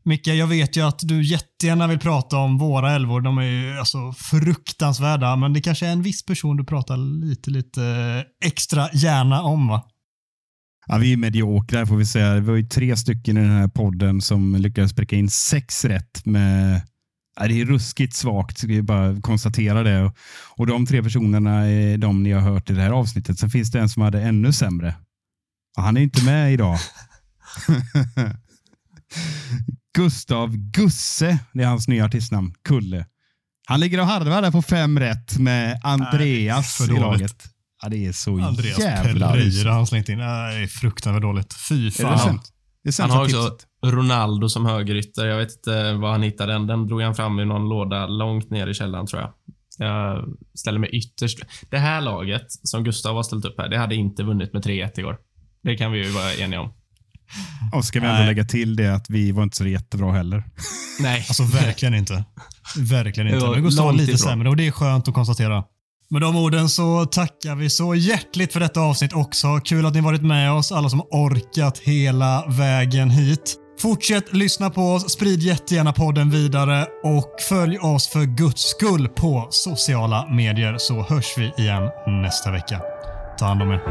Micke, jag vet ju att du jättegärna vill prata om våra älvor. De är ju alltså fruktansvärda, men det kanske är en viss person du pratar lite, lite eh, extra gärna om va? Ja, vi är mediokra får vi säga. Vi var ju tre stycken i den här podden som lyckades pricka in sex rätt med Ja, det är ruskigt svagt, ska vi bara konstatera det. Och De tre personerna är de ni har hört i det här avsnittet. Sen finns det en som hade ännu sämre. Och han är inte med idag. *laughs* Gustav Gusse, det är hans nya artistnamn, Kulle. Han ligger och harvar där på fem rätt med Andreas Nej, i laget. Ja, det är så Andreas jävla Pellerir har han slängt in. Nej, det är fruktansvärt dåligt. Fy fan. Han har också tipset. Ronaldo som högerytter. Jag vet inte var han hittade den. Den drog han fram i någon låda långt ner i källaren tror jag. Jag ställer mig ytterst. Det här laget som Gustav har ställt upp här, det hade inte vunnit med 3-1 igår. Det kan vi ju vara eniga om. Och ska vi ändå Nej. lägga till det att vi var inte så jättebra heller. Nej. Alltså verkligen inte. Verkligen inte. Men Gustav var lite ifrån. sämre och det är skönt att konstatera. Med de orden så tackar vi så hjärtligt för detta avsnitt också. Kul att ni varit med oss, alla som orkat hela vägen hit. Fortsätt lyssna på oss, sprid jättegärna podden vidare och följ oss för guds skull på sociala medier så hörs vi igen nästa vecka. Ta hand om er.